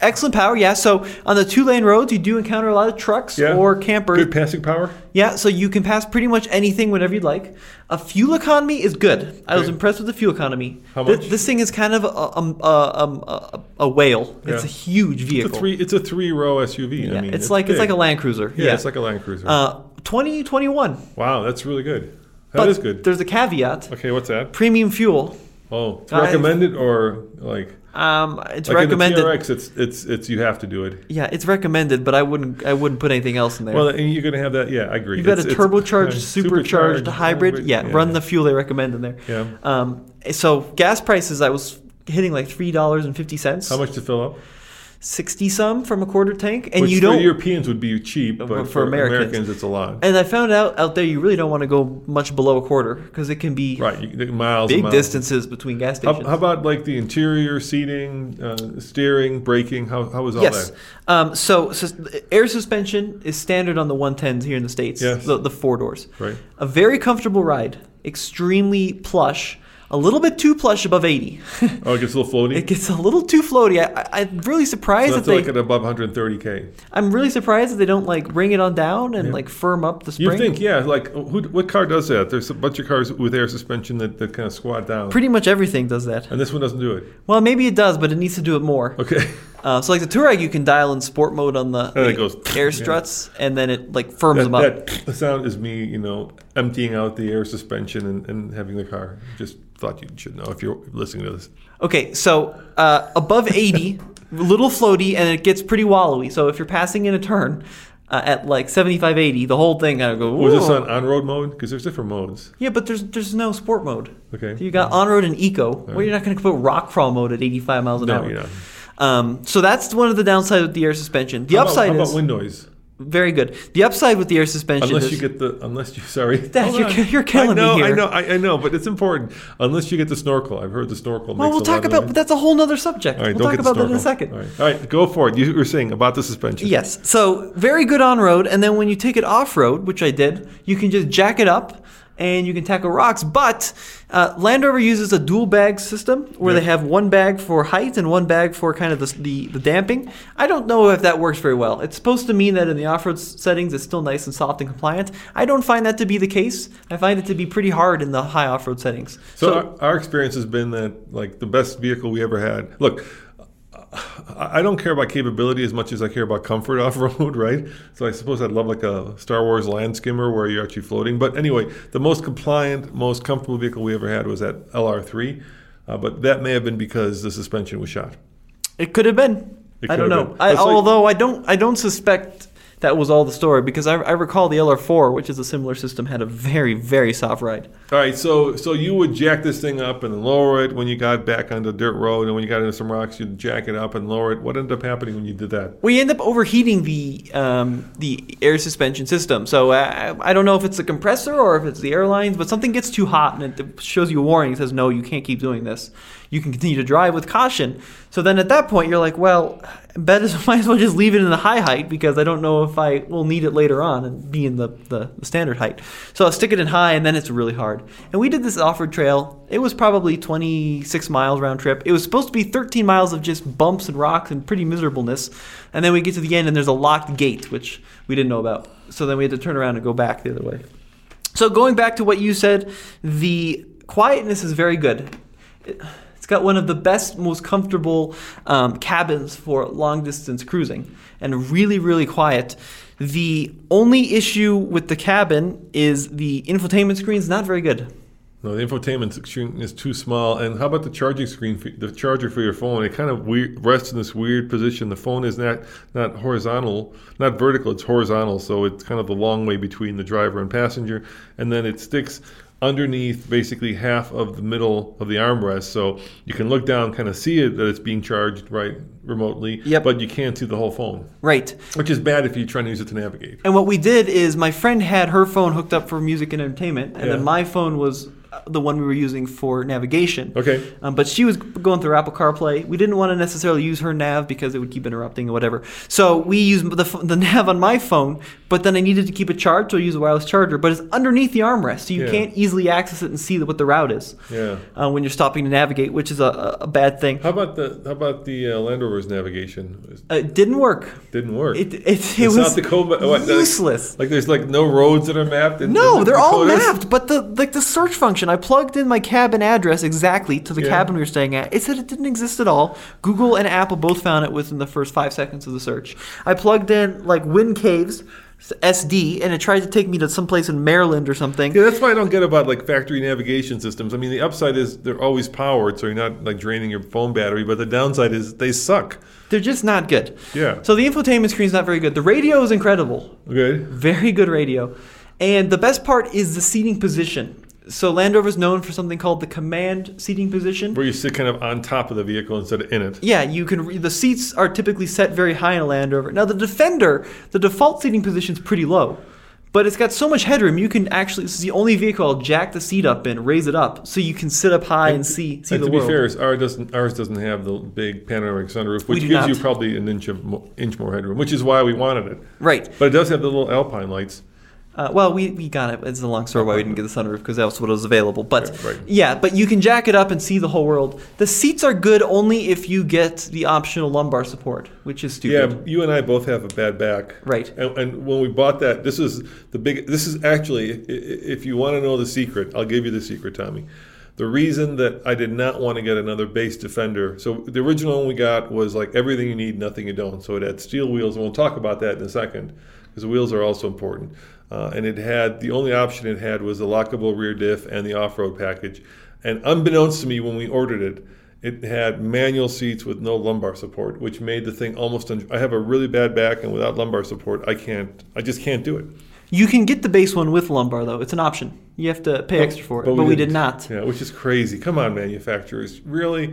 Excellent power, yeah. So on the two lane roads, you do encounter a lot of trucks Yeah. or campers. Good passing power. Yeah, so you can pass pretty much anything whenever you'd like. A fuel economy is good. I was impressed with the fuel economy. How much? this thing is kind of a, a, a, um, a, a whale. It's a huge It's vehicle. a three. It's a three row SUV. yeah, I mean, it's, like it's like a Land Cruiser. Yeah, it's like a Land Cruiser. uh, 2021. wow, that's really good. That but is good. There's a caveat. Okay, what's that? Premium fuel. Oh, it's I- recommended or like Um, it's like recommended. in the TRX? It's it's it's you have to do it. yeah, it's recommended, but I wouldn't. I wouldn't put anything else in there. Well, and you're gonna have that. Yeah, I agree. You've got It's- a turbocharged, uh, supercharged hybrid. Yeah, run the fuel they recommend in there. Yeah. Um, so gas prices, I was hitting like three dollars and fifty cents. How much to fill up? Sixty some from a quarter tank, and Which you don't. Europeans would be cheap, but for for, Americans. Americans. it's a lot. and I found out out there you really don't want to go much below a quarter because it can be right, you, miles. big miles. distances between gas stations. how about like the interior seating, uh, steering, braking? How how was all yes. that? Um, so, sus- air suspension is standard on the 110s here in the states. Yes. The, the four doors. Right. A very comfortable ride. Extremely plush. A little bit too plush above 80. Oh, it gets a little floaty. it gets a little too floaty. I, I'm really surprised so that they. like at above 130k. I'm really surprised that they don't like bring it on down and like firm up the spring. You think, yeah, like who, what car does that? There's a bunch of cars with air suspension that, that kind of squat down, Pretty much everything does that. and this one doesn't do it. Well, maybe it does, but it needs to do it more. Okay. Uh, so like the Touareg, you can dial in sport mode on the, And it the goes, air yeah. struts, and then it like firms That, them up. that the sound is me, you know, emptying out the air suspension and, and having the car. Just thought you should know if you're listening to this. Okay, so uh, above 80, little floaty, and it gets pretty wallowy. So if you're passing in a turn uh, at like 75, 80, the whole thing kind of goes. Was this on on-road mode? Because there's different modes. Yeah, but there's there's no sport mode. Okay. So you got on road and eco. Well, you're not going to put rock crawl mode at 85 miles an No, hour. you're not. Um, so that's one of the downsides with the air suspension. The How about- upside how about is wind noise? very good. The upside with the air suspension is. Unless is you get the, unless you, sorry, Dad, you're, you're killing I me know, I know, I, I know, but it's important. Unless you get the snorkel. I've heard the snorkel well, we'll talk about. But that's a whole nother subject. All right, we'll talk about that in a second. All right. All right, go for it. You were saying about the suspension. Yes. So very good on road, and then when you take it off road, which I did, you can just jack it up and you can tackle rocks. But uh, Land Rover uses a dual bag system where Yeah. they have one bag for height and one bag for kind of the, the, the damping. I don't know if that works very well. It's supposed to mean that in the off road settings, it's still nice and soft and compliant. I don't find that to be the case. I find it to be pretty hard in the high off road settings. So, our, our experience has been that like the best vehicle we ever had. Look, I don't care about capability as much as I care about comfort off road, right? So I suppose I'd love like a Star Wars land skimmer where you're actually floating. But anyway, the most compliant, most comfortable vehicle we ever had was that LR3. Uh, but that may have been because the suspension was shot. It could have been. I don't know. I, although I don't, I don't suspect that was all the story because I, I recall the LR4, which is a similar system, had a very, very soft ride. All right, so so you would jack this thing up and lower it when you got back on the dirt road, and when you got into some rocks, you'd jack it up and lower it. What ended up happening when you did that? We end up overheating the um, the air suspension system. So uh, I don't know if it's the compressor or if it's the airlines, but something gets too hot and it shows you a warning. It says no, you can't keep doing this. You can continue to drive with caution. So then at that point, you're like, well, better might as well just leave it in the high height because I don't know if I will need it later on and be in the, the, the standard height. So I'll stick it in high, and then it's really hard. And we did this off-road trail. It was probably 26 miles round trip. It was supposed to be 13 miles of just bumps and rocks and pretty miserableness. And then we get to the end, and there's a locked gate, which we didn't know about. So then we had to turn around and go back the other way. So going back to what you said, the quietness is very good. It's got one of the best, most comfortable um, cabins for long distance cruising, and really, really quiet. The only issue with the cabin is the infotainment screen is not very good. No, the infotainment screen is too small. And how about the charging screen, for, the charger for your phone? It kind of rests in this weird position. The phone is not not horizontal, not vertical. It's horizontal, so it's kind of the long way between the driver and passenger. And then it sticks underneath basically half of the middle of the armrest, so you can look down, kind of see it that it's being charged right remotely. Yep. But you can't see the whole phone, Right. which is bad if you're trying to use it to navigate. And what we did is my friend had her phone hooked up for music and entertainment, and Yeah. then my phone was uh, the one we were using for navigation. Okay. Um, but she was going through Apple CarPlay. We didn't want to necessarily use her nav because it would keep interrupting or whatever. So we used the, the nav on my phone, but then I needed to keep it charged, so I used a wireless charger. But it's underneath the armrest, so you Yeah. can't easily access it and see what the route is Yeah. uh, when you're stopping to navigate, which is a, a bad thing. How about the how about the uh, Land Rover's navigation? Uh, it didn't work. Didn't work. It, it, it was Dakota, what, useless. Like, there's like no roads that are mapped. In, No, in they're all mapped, but the like the search function. I plugged in my cabin address exactly to the Yeah. cabin we were staying at. It said it didn't exist at all. Google and Apple both found it within the first five seconds of the search. I plugged in like Wind Caves SD, and it tried to take me to some place in Maryland or something. Yeah, that's why I don't get about like factory navigation systems. I mean, the upside is they're always powered, so you're not like draining your phone battery. But the downside is they suck. They're just not good. Yeah. So the infotainment screen's not very good. The radio is incredible. Good. Very good radio. And the best part is the seating position. So Land Rover's known for something called the command seating position. Where you sit kind of on top of the vehicle instead of in it. Yeah, you can. Re- the seats are typically set very high in a Land Rover. Now the Defender, the default seating position is pretty low, but it's got so much headroom. You can actually. This is the only vehicle I'll jack the seat up in, raise it up, so you can sit up high and, see see and the to world. be fair, ours doesn't ours doesn't have the big panoramic sunroof, which gives not. you probably an inch of inch more headroom, which is why we wanted it. right. But it does have the little Alpine lights. Uh, well, we, we got it. It's a long story why we didn't get the sunroof because that was what was available. But Yeah, right. yeah, but you can jack it up and see the whole world. The seats are good only if you get the optional lumbar support, which is stupid. Yeah, you and I both have a bad back. Right. And, and when we bought that, this is the big. This is actually, if you want to know the secret, I'll give you the secret, Tommy. The reason that I did not want to get another base defender. So the original one we got was like everything you need, nothing you don't. So it had steel wheels, and we'll talk about that in a second, because the wheels are also important. Uh, and it had the only option it had was the lockable rear diff and the off-road package. And unbeknownst to me, when we ordered it, it had manual seats with no lumbar support, which made the thing almost. Un- I have a really bad back, and without lumbar support, I can't. I just can't do it. You can get the base one with lumbar though. It's an option. You have to pay extra for it, but, we, did didn't. not. Yeah, which is crazy. Come on, manufacturers, really?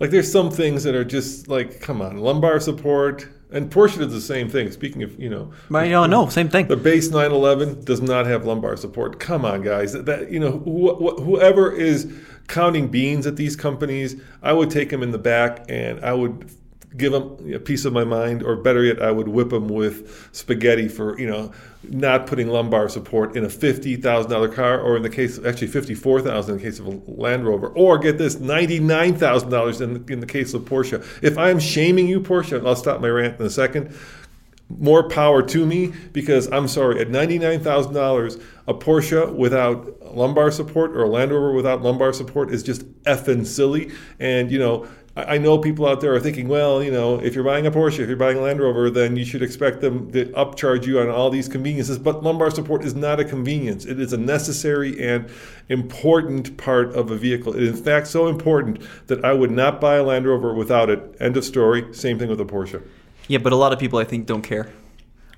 Like, there's some things that are just like, come on, lumbar support. And Porsche does the same thing. Speaking of, you know, Right? Uh, no, no, same thing. the base 911 does not have lumbar support. Come on, guys. That, that you know, wh- wh- whoever is counting beans at these companies, I would take them in the back and I would give them a piece of my mind, or better yet, I would whip them with spaghetti for you know not putting lumbar support in a fifty thousand dollar car, or in the case of actually fifty four thousand in the case of a Land Rover, or get this ninety nine thousand dollars in in the case of Porsche. If I'm shaming you, Porsche, I'll stop my rant in a second more power to me because I'm sorry, at $99,000, a Porsche without lumbar support or a Land Rover without lumbar support is just effing silly. And, you know, I I know people out there are thinking, well, you know, if you're buying a Porsche, if you're buying a Land Rover, then you should expect them to upcharge you on all these conveniences. But lumbar support is not a convenience. It is a necessary and important part of a vehicle. It is, in fact, so important that I would not buy a Land Rover without it. End of story. Same thing with a Porsche. Yeah, but a lot of people I think don't care.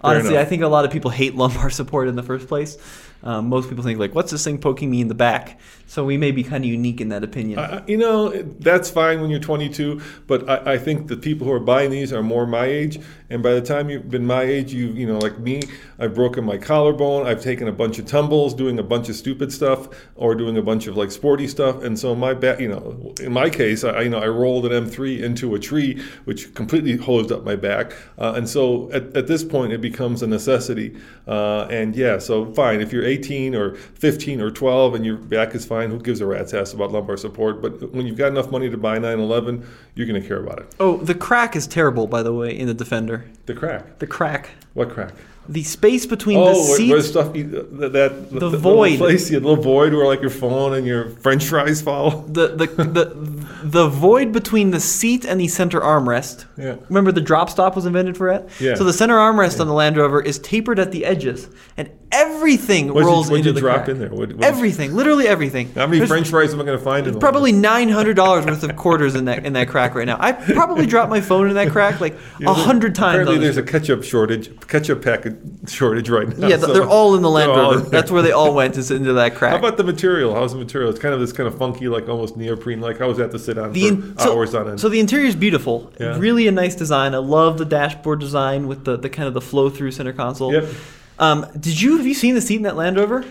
Honestly. I think a lot of people hate lumbar support in the first place. Um, most people think like, "What's this thing poking me in the back?" So we may be kind of unique in that opinion. Uh, you know, that's fine when you're 22, but I, I, think the people who are buying these are more my age. And by the time you've been my age, you you know, like me, I've broken my collarbone. I've taken a bunch of tumbles, doing a bunch of stupid stuff, or doing a bunch of like sporty stuff. And so my back, you know, in my case, I you know I rolled an M3 into a tree, which completely hosed up my back. Uh, and so at, at this point, it becomes a necessity. Uh, and yeah, so fine if you're 18 or 15 or 12 and your back is fine. Who gives a rat's ass about lumbar support? But when you've got enough money to buy 911, you're going to care about it. Oh, the crack is terrible, by the way, in the Defender. The crack. The crack. What crack? the space between oh, the seats. where stuff that, that the, the void place, the little void where like your phone and your French fries fall. The the the the void between the seat and the center armrest. Yeah. Remember the drop stop was invented for it. Yeah. So the center armrest yeah. on the Land Rover is tapered at the edges, and everything what rolls you, into you the drop crack. in there? What, what everything, literally everything. How many There's, French fries am I going to find? in there? Probably nine hundred dollars worth of quarters in that in that crack right now. I probably dropped my phone in that crack like a hundred times. Apparently, there's a ketchup shortage, ketchup packet shortage right now. Yeah, so they're all in the Land Rover. That's where they all went is into that crack. How about the material? How's the material? It's kind of this kind of funky, like almost neoprene. Like how was that to sit on the for so, hours on end? So the interior is beautiful. Yeah. Really a nice design. I love the dashboard design with the, the kind of the flow through center console. Yep. Um, did you have you seen the seat in that Land Rover?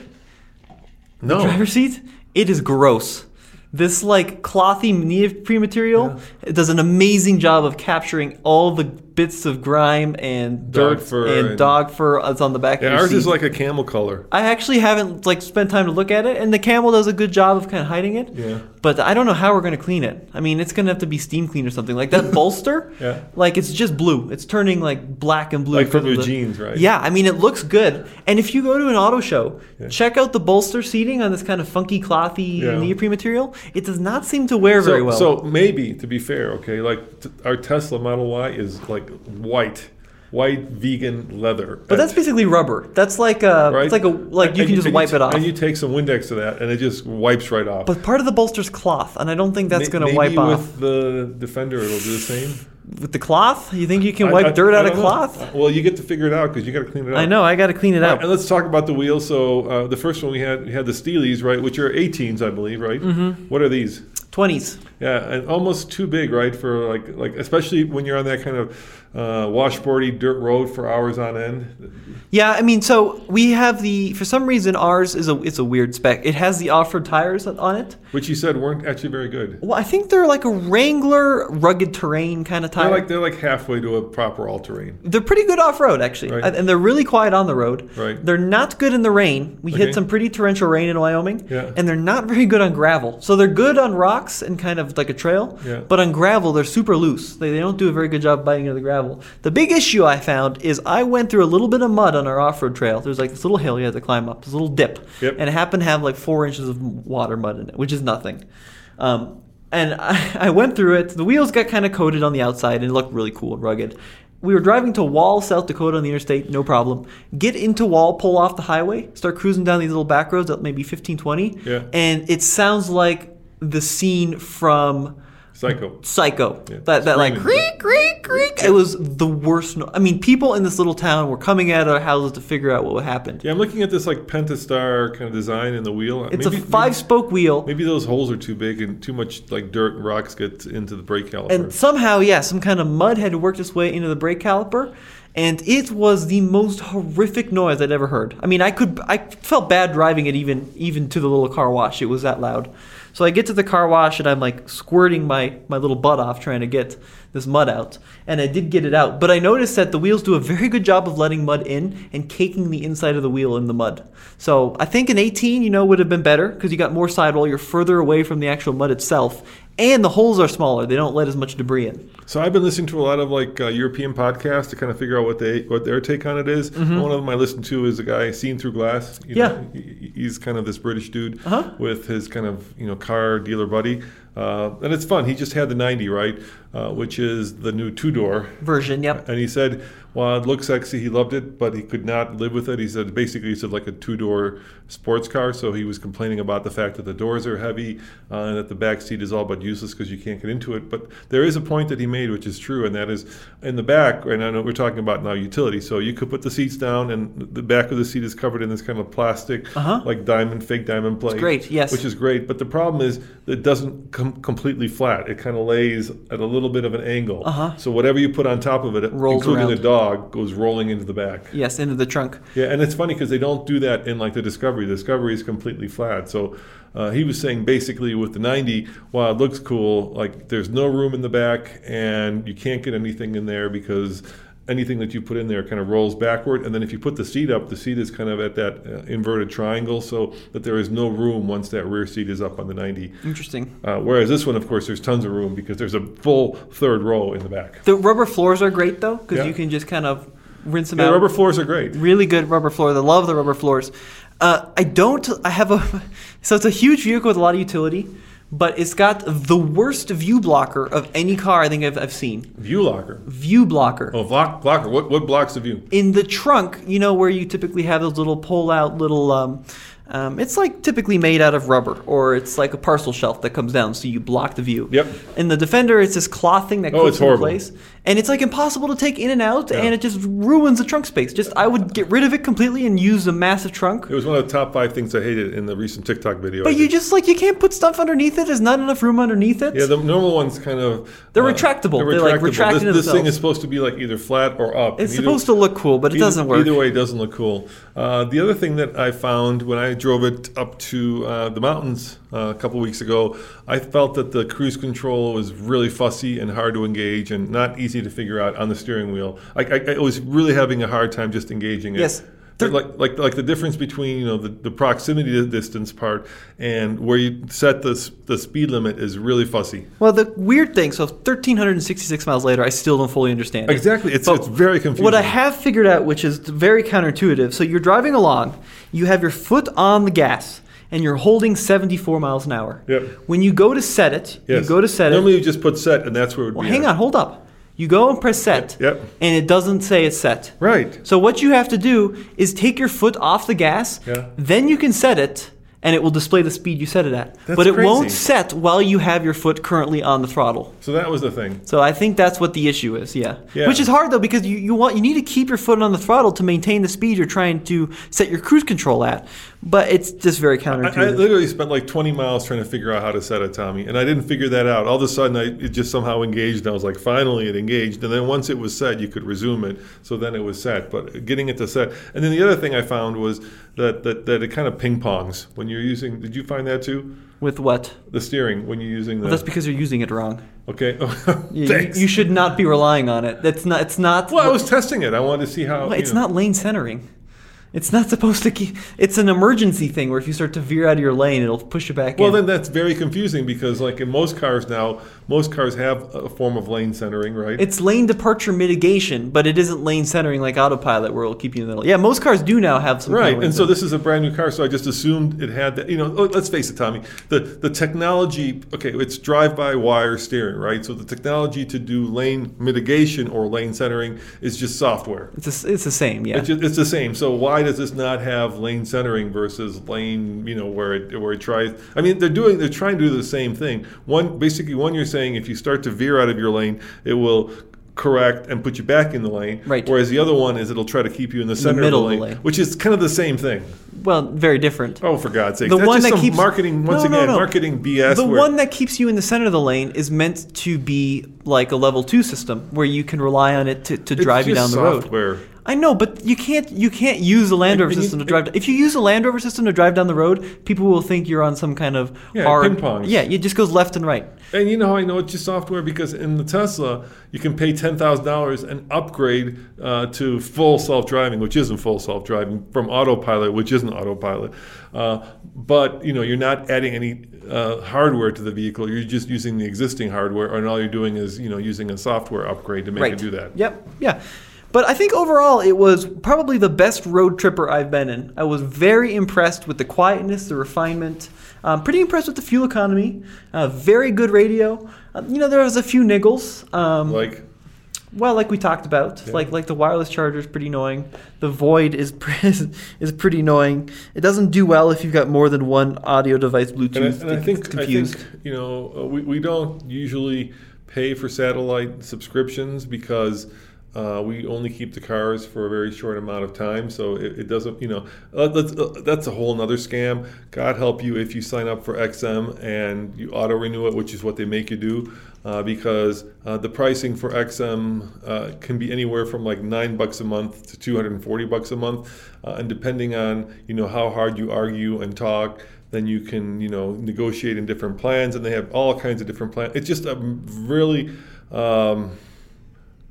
No. The driver's seat. It is gross. This like clothy neoprene material yeah. it does an amazing job of capturing all the bits of grime and dog dirt fur and, and, dog fur that's on the back. Yeah, of ours seat. is like a camel color. I actually haven't like spent time to look at it, and the camel does a good job of kind of hiding it. Yeah. But I don't know how we're gonna clean it. I mean, it's gonna have to be steam cleaned or something. Like that bolster. yeah. Like it's just blue. It's turning like black and blue. Like from your the- jeans, right? Yeah. I mean, it looks good. And if you go to an auto show, Yeah. check out the bolster seating on this kind of funky, clothy Yeah. neoprene material. It does not seem to wear So, very well. so maybe to be fair, okay, like t- our Tesla Model Y is like white, white vegan leather. but that's basically rubber. That's like a. right. It's like a like you and can just wipe t- it off. And you take some Windex to that, and it just wipes right off. but part of the bolster's cloth, and I don't think that's May- going to maybe wipe with off. the Defender, it'll do the same. With the cloth, you think you can wipe I- dirt I out of don't know. cloth? Well, you get to figure it out because you got to clean it up. I know. I got to clean it right, out. and let's talk about the wheels. So uh, the first one we had, we had the Steelies, right, which are 18s, I believe, right? Mm-hmm. What are these? Twenties. Yeah, and almost too big, right? For like, like especially when you're on that kind of uh, washboardy dirt road for hours on end. Yeah, I mean, so we have the. For some reason, ours is a. It's a weird spec. It has the off-road tires on it. Which you said weren't actually very good. Well, I think they're like a Wrangler rugged terrain kind of tire. They're like they're like halfway to a proper all-terrain. They're pretty good off road, actually, Right. and and they're really quiet on the road. Right. They're not good in the rain. We Okay. hit some pretty torrential rain in Wyoming, Yeah. and they're not very good on gravel. So they're good on rocks and kind of like a trail, Yeah. but on gravel they're super loose. They, they don't do a very good job biting into the gravel. The big issue I found is I went through a little bit of mud on our off-road trail. There's like this little hill you had to climb up, this little dip, Yep. and it happened to have like four inches of water mud in it, which is nothing. Um, and I, I went through it. The wheels got kind of coated on the outside and it looked really cool and rugged. We were driving to Wall, South Dakota on the interstate, no problem. Get into Wall, pull off the highway, start cruising down these little back roads at maybe 15, 20. Yeah. And it sounds like the scene from Psycho. Psycho. Yeah. That, that like creak, creak, creak. It was the worst. No- I mean, people in this little town were coming out of their houses to figure out what happened. Yeah, I'm looking at this like Pentastar kind of design in the wheel. It's maybe, a five spoke wheel. Maybe, those holes are too big and too much like dirt and rocks get into the brake caliper. And somehow, yeah, some kind of mud had worked its way into the brake caliper, and it was the most horrific noise I'd ever heard. I mean, I could, I felt bad driving it even, even to the little car wash. It was that loud. So I get to the car wash and I'm like squirting my my little butt off trying to get this mud out, and I did get it out. But I noticed that the wheels do a very good job of letting mud in and caking the inside of the wheel in the mud. So I think an 18, you know, would have been better because you got more sidewall. You're further away from the actual mud itself, and the holes are smaller. They don't let as much debris in. So I've been listening to a lot of like uh, European podcasts to kind of figure out what they what their take on it is. One of them I listened to is a guy seen through glass. You Mm-hmm. Yeah. know, he's kind of this British dude Uh-huh. with his kind of you know car dealer buddy. Uh, and it's fun. He just had the 90, right? Uh, which is the new two door. Version, yep. And he said, well, it looks sexy. He loved it, but he could not live with it. He said, basically, he said like a two door sports car. So he was complaining about the fact that the doors are heavy uh, and that the back seat is all but useless because you can't get into it. But there is a point that he made, which is true, and that is in the back. And I know we're talking about now utility. So you could put the seats down, and the back of the seat is covered in this kind of plastic, Uh-huh. like diamond, fake diamond plate. great, yes. Which is great. But the problem is it doesn't come completely flat. It kind of lays at a little bit of an angle. Uh-huh. So whatever you put on top of it, Rolls including around. the dog, goes rolling into the back. Yes, into the trunk. Yeah, and it's funny because they don't do that in like the Discovery. The Discovery is completely flat. So uh, he was saying basically with the 90, while it looks cool, like there's no room in the back and you can't get anything in there because anything that you put in there kind of rolls backward. And then if you put the seat up, the seat is kind of at that uh, inverted triangle so that there is no room once that rear seat is up on the 90. Interesting. Uh, whereas this one, of course, there's tons of room because there's a full third row in the back. The rubber floors are great though, because Yeah. you can just kind of rinse them Yeah, out. The rubber floors are great. really good rubber floor. I love the rubber floors. Uh, I don't. I have a. So it's a huge vehicle with a lot of utility, but it's got the worst view blocker of any car I think I've, I've seen. View locker. View blocker. Oh, block, blocker. What, what blocks the view? In the trunk, you know where you typically have those little pull-out little. Um, um, it's like typically made out of rubber, or it's like a parcel shelf that comes down, so you block the view. Yep. In the Defender, it's this cloth thing that Oh, it's horrible. place, and it's like impossible to take in and out, Yeah. and it just ruins the trunk space. Just I would get rid of it completely and use a massive trunk. It was one of the top five things I hated in the recent TikTok video. But you just like you can't put stuff underneath it. There's not enough room underneath it. yeah, the normal ones kind of They're retractable. They, like, retract This, this thing is supposed to be like either flat or up. it's either- supposed to look cool, but it either- doesn't work. Either way, it doesn't look cool. Uh, the other thing that I found when I drove it up to uh, the mountains uh, a couple weeks ago, I felt that the cruise control was really fussy and hard to engage and not easy to figure out on the steering wheel. I, I, I was really having a hard time just engaging it. Yes. Like like like the difference between you know the, the proximity to distance part and where you set the the speed limit is really fussy. Well, the weird thing, so 1,366 miles later, I still don't fully understand it. Exactly, it's But it's very confusing. What I have figured out, which is very counterintuitive, so you're driving along, you have your foot on the gas, and you're holding 74 miles an hour. Yep. When you go to set it, Yes. you go to set Normally it. Normally you just put set and that's where it would Well, be. hang at. on, hold up. You go and press set, Yep. and it doesn't say it's set. Right. So what you have to do is take your foot off the gas, Yeah. then you can set it, and it will display the speed you set it at. That's but it won't set while you have your foot currently on the throttle. So that was the thing. So I think that's what the issue is, yeah. Yeah. Which is hard though because you, you want you need to keep your foot on the throttle to maintain the speed you're trying to set your cruise control at. But it's just very counterintuitive. I literally spent like 20 miles trying to figure out how to set it, Tommy, and I didn't figure that out. All of a sudden, I, it just somehow engaged. And I was like, finally, it engaged. And then once it was set, you could resume it. So then it was set. But getting it to set. And then the other thing I found was that that, that it kind of ping pongs when you're using. Did you find that too? With what? The steering when you're using the. Well, that's because you're using it wrong. okay. You, Thanks. you should not be relying on it. That's not. It's not. well, I was testing it. I wanted to see how. Well, it's know. not lane centering. It's not supposed to keep. It's an emergency thing where if you start to veer out of your lane, it'll push you back Well, in. then that's very confusing because, like in most cars now, most cars have a form of lane centering, right? It's lane departure mitigation, but it isn't lane centering like autopilot where it'll keep you in the middle. Yeah, most cars do now have some. kind of Right, and so this is a brand new car, so I just assumed it had that. You know, oh, let's face it, Tommy. The the technology, okay, it's drive-by-wire steering, right? So the technology to do lane mitigation or lane centering is just software. It's, the- it's the same, yeah. It's, just, it's the same. So why does this not have lane centering versus lane, you know, where it where it tries? I mean, they're doing they're trying to do the same thing. One basically, one you're saying if you start to veer out of your lane, it will correct and put you back in the lane. Right. Whereas the other one is it'll try to keep you in the center middle of the the lane, lane. which is kind of the same thing. well, very different. Oh, for God's sake! The That's one that some keeps marketing once No, no, again. no. Marketing BS. The one that keeps you in the center of the lane is meant to be like a level two system where you can rely on it to, to drive you down the road. I know, but you can't you can't use a Land And- Rover you- system to drive. If you use a Land Rover system to drive down the road, people will think you're on some kind of Yeah, hard. ping pongs. Yeah, it just goes left and right. And you know how I know it's just software because in the Tesla you can pay ten thousand dollars and upgrade uh, to full self driving, which isn't full self driving, from autopilot, which isn't autopilot. Uh, but you know you're not adding any uh, hardware to the vehicle. You're just using the existing hardware, and all you're doing is you know using a software upgrade to make right. it do that. Yep. Yeah. But I think overall it was probably the best road tripper I've been in. I was very impressed with the quietness, the refinement. Um, pretty impressed with the fuel economy. Uh, very good radio. Uh, you know, there was a few niggles. Um, Like, well, like we talked about, like like the wireless charger is pretty annoying. The Void is is, is pretty annoying. It doesn't do well if you've got more than one audio device Bluetooth. and I, and I think gets I confused. think you know uh, we, we don't usually pay for satellite subscriptions because uh, we only keep the cars for a very short amount of time, so it, it doesn't you know uh, that's, uh, that's a whole nother scam. God help you if you sign up for XM and you auto renew it, which is what they make you do. Uh, because uh, the pricing for XM uh, can be anywhere from like nine bucks a month to 240 bucks a month, and depending on you know how hard you argue and talk, then you can you know negotiate in different plans, and they have all kinds of different plans. It's just a really, um,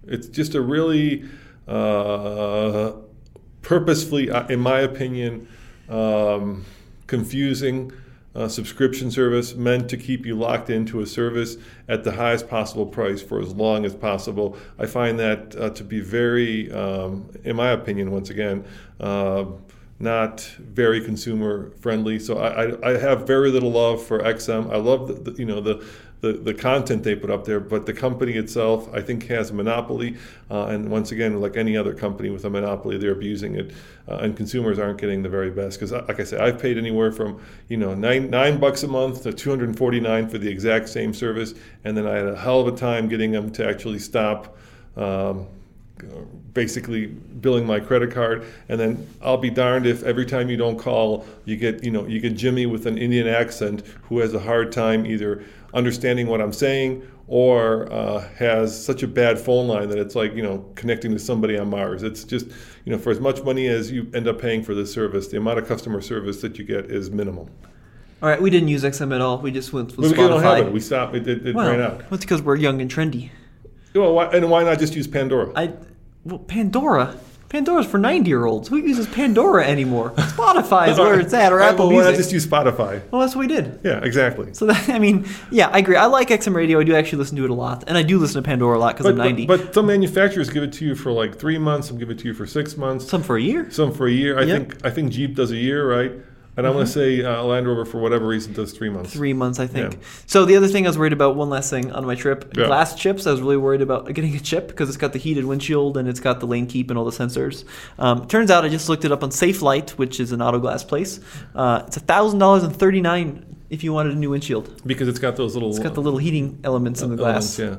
it's just a really uh, purposefully, uh, in my opinion, um, confusing uh, subscription service meant to keep you locked into a service at the highest possible price for as long as possible. I find that uh, to be very, um, in my opinion, once again, uh, not very consumer friendly. So I, I, I have very little love for XM. I love the, the you know the the, the content they put up there, but the company itself, I think, has a monopoly. Uh, and once again, like any other company with a monopoly, they're abusing it, uh, and consumers aren't getting the very best. Because, like I said, I've paid anywhere from you know nine nine bucks a month to 249 for the exact same service, and then I had a hell of a time getting them to actually stop. Um, basically billing my credit card and then I'll be darned if every time you don't call you get you know you get Jimmy with an Indian accent who has a hard time either understanding what I'm saying or uh, has such a bad phone line that it's like you know connecting to somebody on Mars it's just you know for as much money as you end up paying for this service the amount of customer service that you get is minimal All right, we didn't use XM at all. We just went with we Spotify. don't have it we stopped it, it, it well, ran out that's because we're young and trendy. well, why, and why not just use Pandora I, well, Pandora. Pandora's for 90 year olds. Who uses Pandora anymore? Spotify is where it's at, or Apple well, Music. just use Spotify well, that's what we did. yeah exactly So that, I mean, yeah, I agree. I like XM Radio. I do actually listen to it a lot, and I do listen to Pandora a lot because I'm 90. But, but some manufacturers give it to you for like three months, some give it to you for six months, Some for a year. some for a year. I Yep. think I think Jeep does a year, right? And I'm going to say uh, Land Rover for whatever reason does three months. Three months, I think. Yeah. So the other thing I was worried about, one last thing on my trip, Yeah. glass chips. I was really worried about getting a chip because it's got the heated windshield and it's got the lane keep and all the sensors. Um, turns out I just looked it up on Safelite, which is an auto glass place. Uh, it's thousand dollars and thirty nine if you wanted a new windshield. Because it's got those little. It's got the little heating elements in the glass. yeah.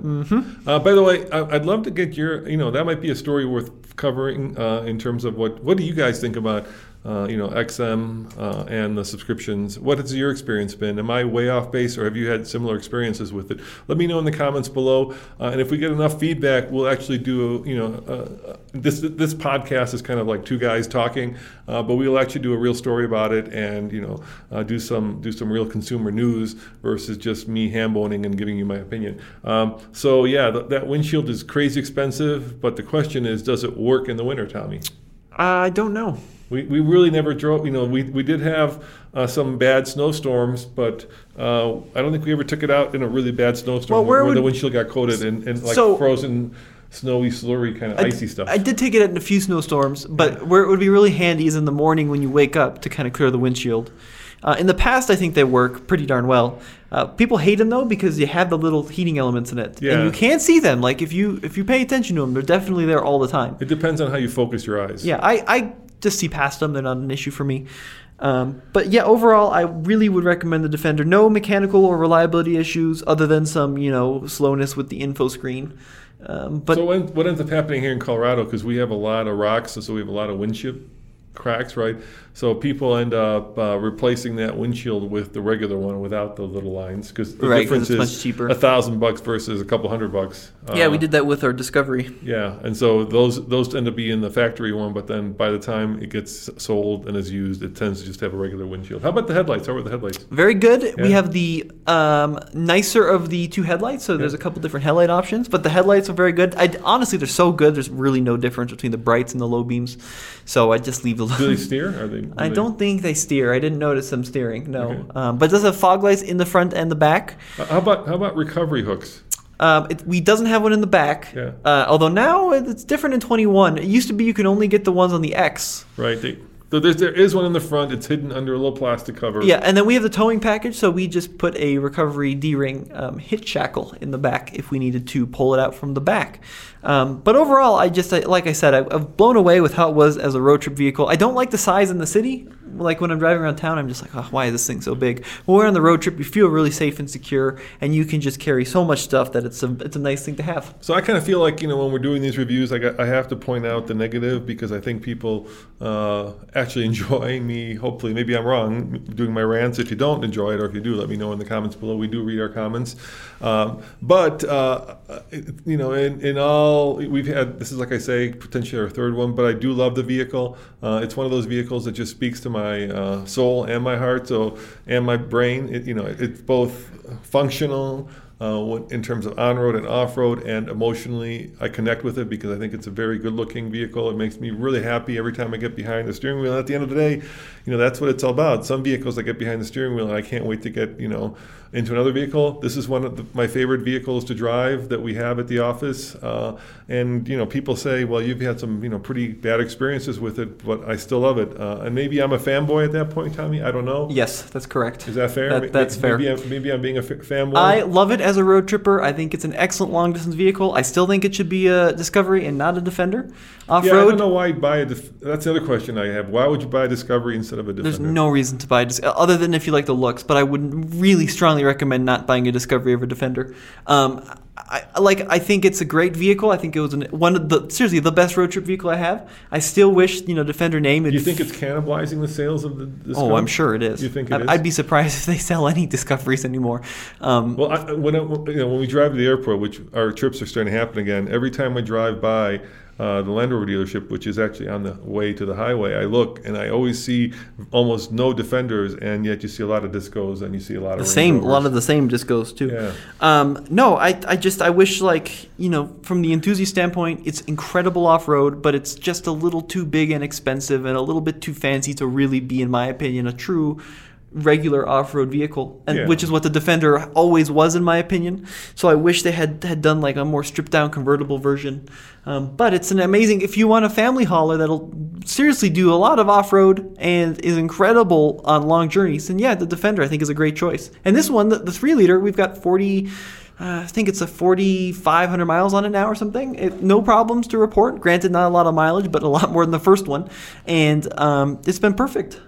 Uh, by the way, I, I'd love to get your. You know, that might be a story worth covering uh, in terms of what. What do you guys think about? Uh, you know, XM uh, and the subscriptions. What has your experience been? Am I way off base, or have you had similar experiences with it? Let me know in the comments below. Uh, and if we get enough feedback, we'll actually do. A, you know, uh, uh, this this podcast is kind of like two guys talking, but we'll actually do a real story about it, and you know, do some do some real consumer news versus just me ham-boning and giving you my opinion. Um, so yeah, th- that windshield is crazy expensive, but the question is, does it work in the winter, Tommy? I don't know. We, we really never drove. You know, we, we did have uh, some bad snowstorms, but uh, I don't think we ever took it out in a really bad snowstorm Well, where where the windshield got coated in, in like So- frozen, snowy, slurry kind of I- icy stuff. I did take it out in a few snowstorms, but where it would be really handy is in the morning when you wake up to kind of clear the windshield. Uh, in the past, I think they work pretty darn well. Uh, people hate them though because you have the little heating elements in it, Yeah. and you can't see them. Like if you if you pay attention to them, they're definitely there all the time. it depends on how you focus your eyes. Yeah, I, I just see past them. They're not an issue for me. Um, but yeah, overall, I really would recommend the Defender. No mechanical or reliability issues other than some, you know, slowness with the info screen. Um, but so what, ends up happening here in Colorado, because we have a lot of rocks, so we have a lot of windshield cracks, right? So people end up uh, replacing that windshield with the regular one without the little lines, because the Right, 'cause difference is much cheaper. a thousand bucks versus a couple hundred bucks. yeah, Uh, we did that with our Discovery. Yeah, and so those those tend to be in the factory one, but then by the time it gets sold and is used, it tends to just have a regular windshield. How about the headlights? How are the headlights? Very good. We have the um, nicer of the two headlights, so there's a couple different headlight options, but the headlights are very good. I, honestly, they're so good. There's really no difference between the brights and the low beams, so I just leave the. Do they steer? Are they? do I they- don't think they steer. I didn't notice them steering. No, Okay. um, but it does have fog lights in the front and the back. Uh, How about how about recovery hooks? Um, it, we doesn't have one in the back. Yeah. Uh, although now it's different in 21. It used to be you could only get the ones on the X. Right. They, so there is one in the front. It's hidden under a little plastic cover. Yeah, and then we have the towing package, so we just put a recovery D-ring um, hitch shackle in the back if we needed to pull it out from the back. Um, but overall, I just like I said, I, I've blown away with how it was as a road trip vehicle. I don't like the size in the city. Like when I'm driving around town, I'm just like, oh, why is this thing so big? When we're on the road trip, you feel really safe and secure, and you can just carry so much stuff that it's a it's a nice thing to have. So I kind of feel like you know when we're doing these reviews, I, got, I have to point out the negative because I think people uh, actually enjoy me. Hopefully, maybe I'm wrong doing my rants. If you don't enjoy it, or if you do, let me know in the comments below. We do read our comments. Um, but uh, you know, in, in all, we've had this is like I say, potentially our third one. But I do love the vehicle. Uh, it's one of those vehicles that just speaks to my uh, soul and my heart, so and my brain. It, you know, it's both functional uh, in terms of on-road and off-road and emotionally i connect with it because i think it's a very good-looking vehicle it makes me really happy every time i get behind the steering wheel at the end of the day you know that's what it's all about some vehicles i get behind the steering wheel and i can't wait to get you know into another vehicle this is one of the, my favorite vehicles to drive that we have at the office uh, and you know people say well you've had some you know pretty bad experiences with it but i still love it uh, and maybe i'm a fanboy at that point tommy i don't know Yes, that's correct. is that fair That- that's fair. maybe I'm, maybe I'm being a f- fanboy I love it as a road tripper. I think it's an excellent long distance vehicle. I still think it should be a Discovery and not a Defender. Off road. Yeah, I don't know why you'd buy a. Def- that's the other question I have. Why would you buy a Discovery instead of a Defender? there's no reason to buy a Dis- other than if you like the looks. But I would really strongly recommend not buying a Discovery over Defender. Um, I, I- like I think it's a great vehicle. I think it was an, one of the seriously the best road trip vehicle I have. I still wish you know Defender name. Do you think it's cannibalizing the sales of the Discovery? Oh, I'm sure it is. You think it I- is? I'd be surprised if they sell any Discoveries anymore. Um, Well, I, when I, you know when we drive to the airport, which our trips are starting to happen again, every time I drive by uh, the Land Rover dealership, which is actually on the way to the highway, I look and I always see almost no Defenders, and yet you see a lot of Discos and you see a lot of the Range same, a lot of the same discos too. Yeah. Um, no, I, I just, I wish like, you know, from the enthusiast standpoint, it's incredible off road, but it's just a little too big and expensive and a little bit too fancy to really be, in my opinion, a true regular off-road vehicle and Yeah. which is what the defender always was in my opinion so i wish they had had done like a more stripped down convertible version um, but it's an amazing if you want a family hauler that'll seriously do a lot of off-road and is incredible on long journeys then yeah the defender i think is a great choice and this one the, the three liter we've got 40 uh, I think it's a 4,500 miles on it now or something. It, no problems to report. Granted, not a lot of mileage, but a lot more than the first one. And um, it's been perfect.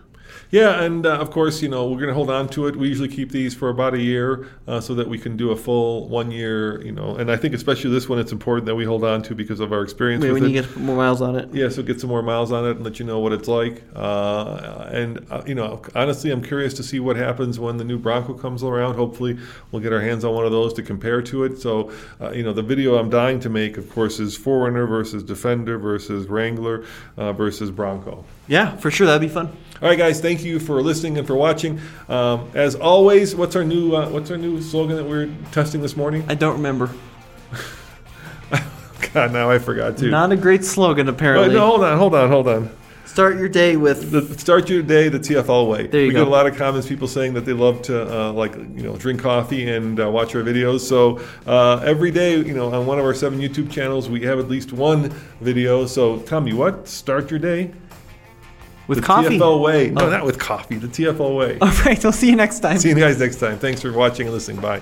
Yeah, and uh, of course, you know, we're going to hold on to it. We usually keep these for about a year uh, so that we can do a full one year, you know. And I think especially this one, it's important that we hold on to because of our experience Maybe with when it. you get more miles on it. yeah, so get some more miles on it and let you know what it's like. Uh, and uh, you know, honestly, I'm curious to see what happens when the new Bronco comes around. Hopefully, we'll get our hands on one of those to compare to it. So, uh, you know, the video I'm dying to make, of course, is 4Runner versus Defender versus Wrangler uh, versus Bronco. Yeah, for sure. That'd be fun. All right, guys. Thank you for listening and for watching. Um, as always, what's our new uh, what's our new slogan that we're testing this morning? I don't remember. God, now I forgot too. Not a great slogan, Wait, apparently. no, hold on, hold on, hold on. Start your day with. The, start your day the TFL way. There you we go. get a lot of comments, people saying that they love to uh, like you know drink coffee and uh, watch our videos. So uh, every day, you know, on one of our seven YouTube channels, we have at least one video. So Tommy, what? Start your day with the coffee. TFL way. Oh. No, Oh. not with coffee. The TFL way. All right, we'll see you next time. See you guys next time. Thanks for watching and listening. Bye.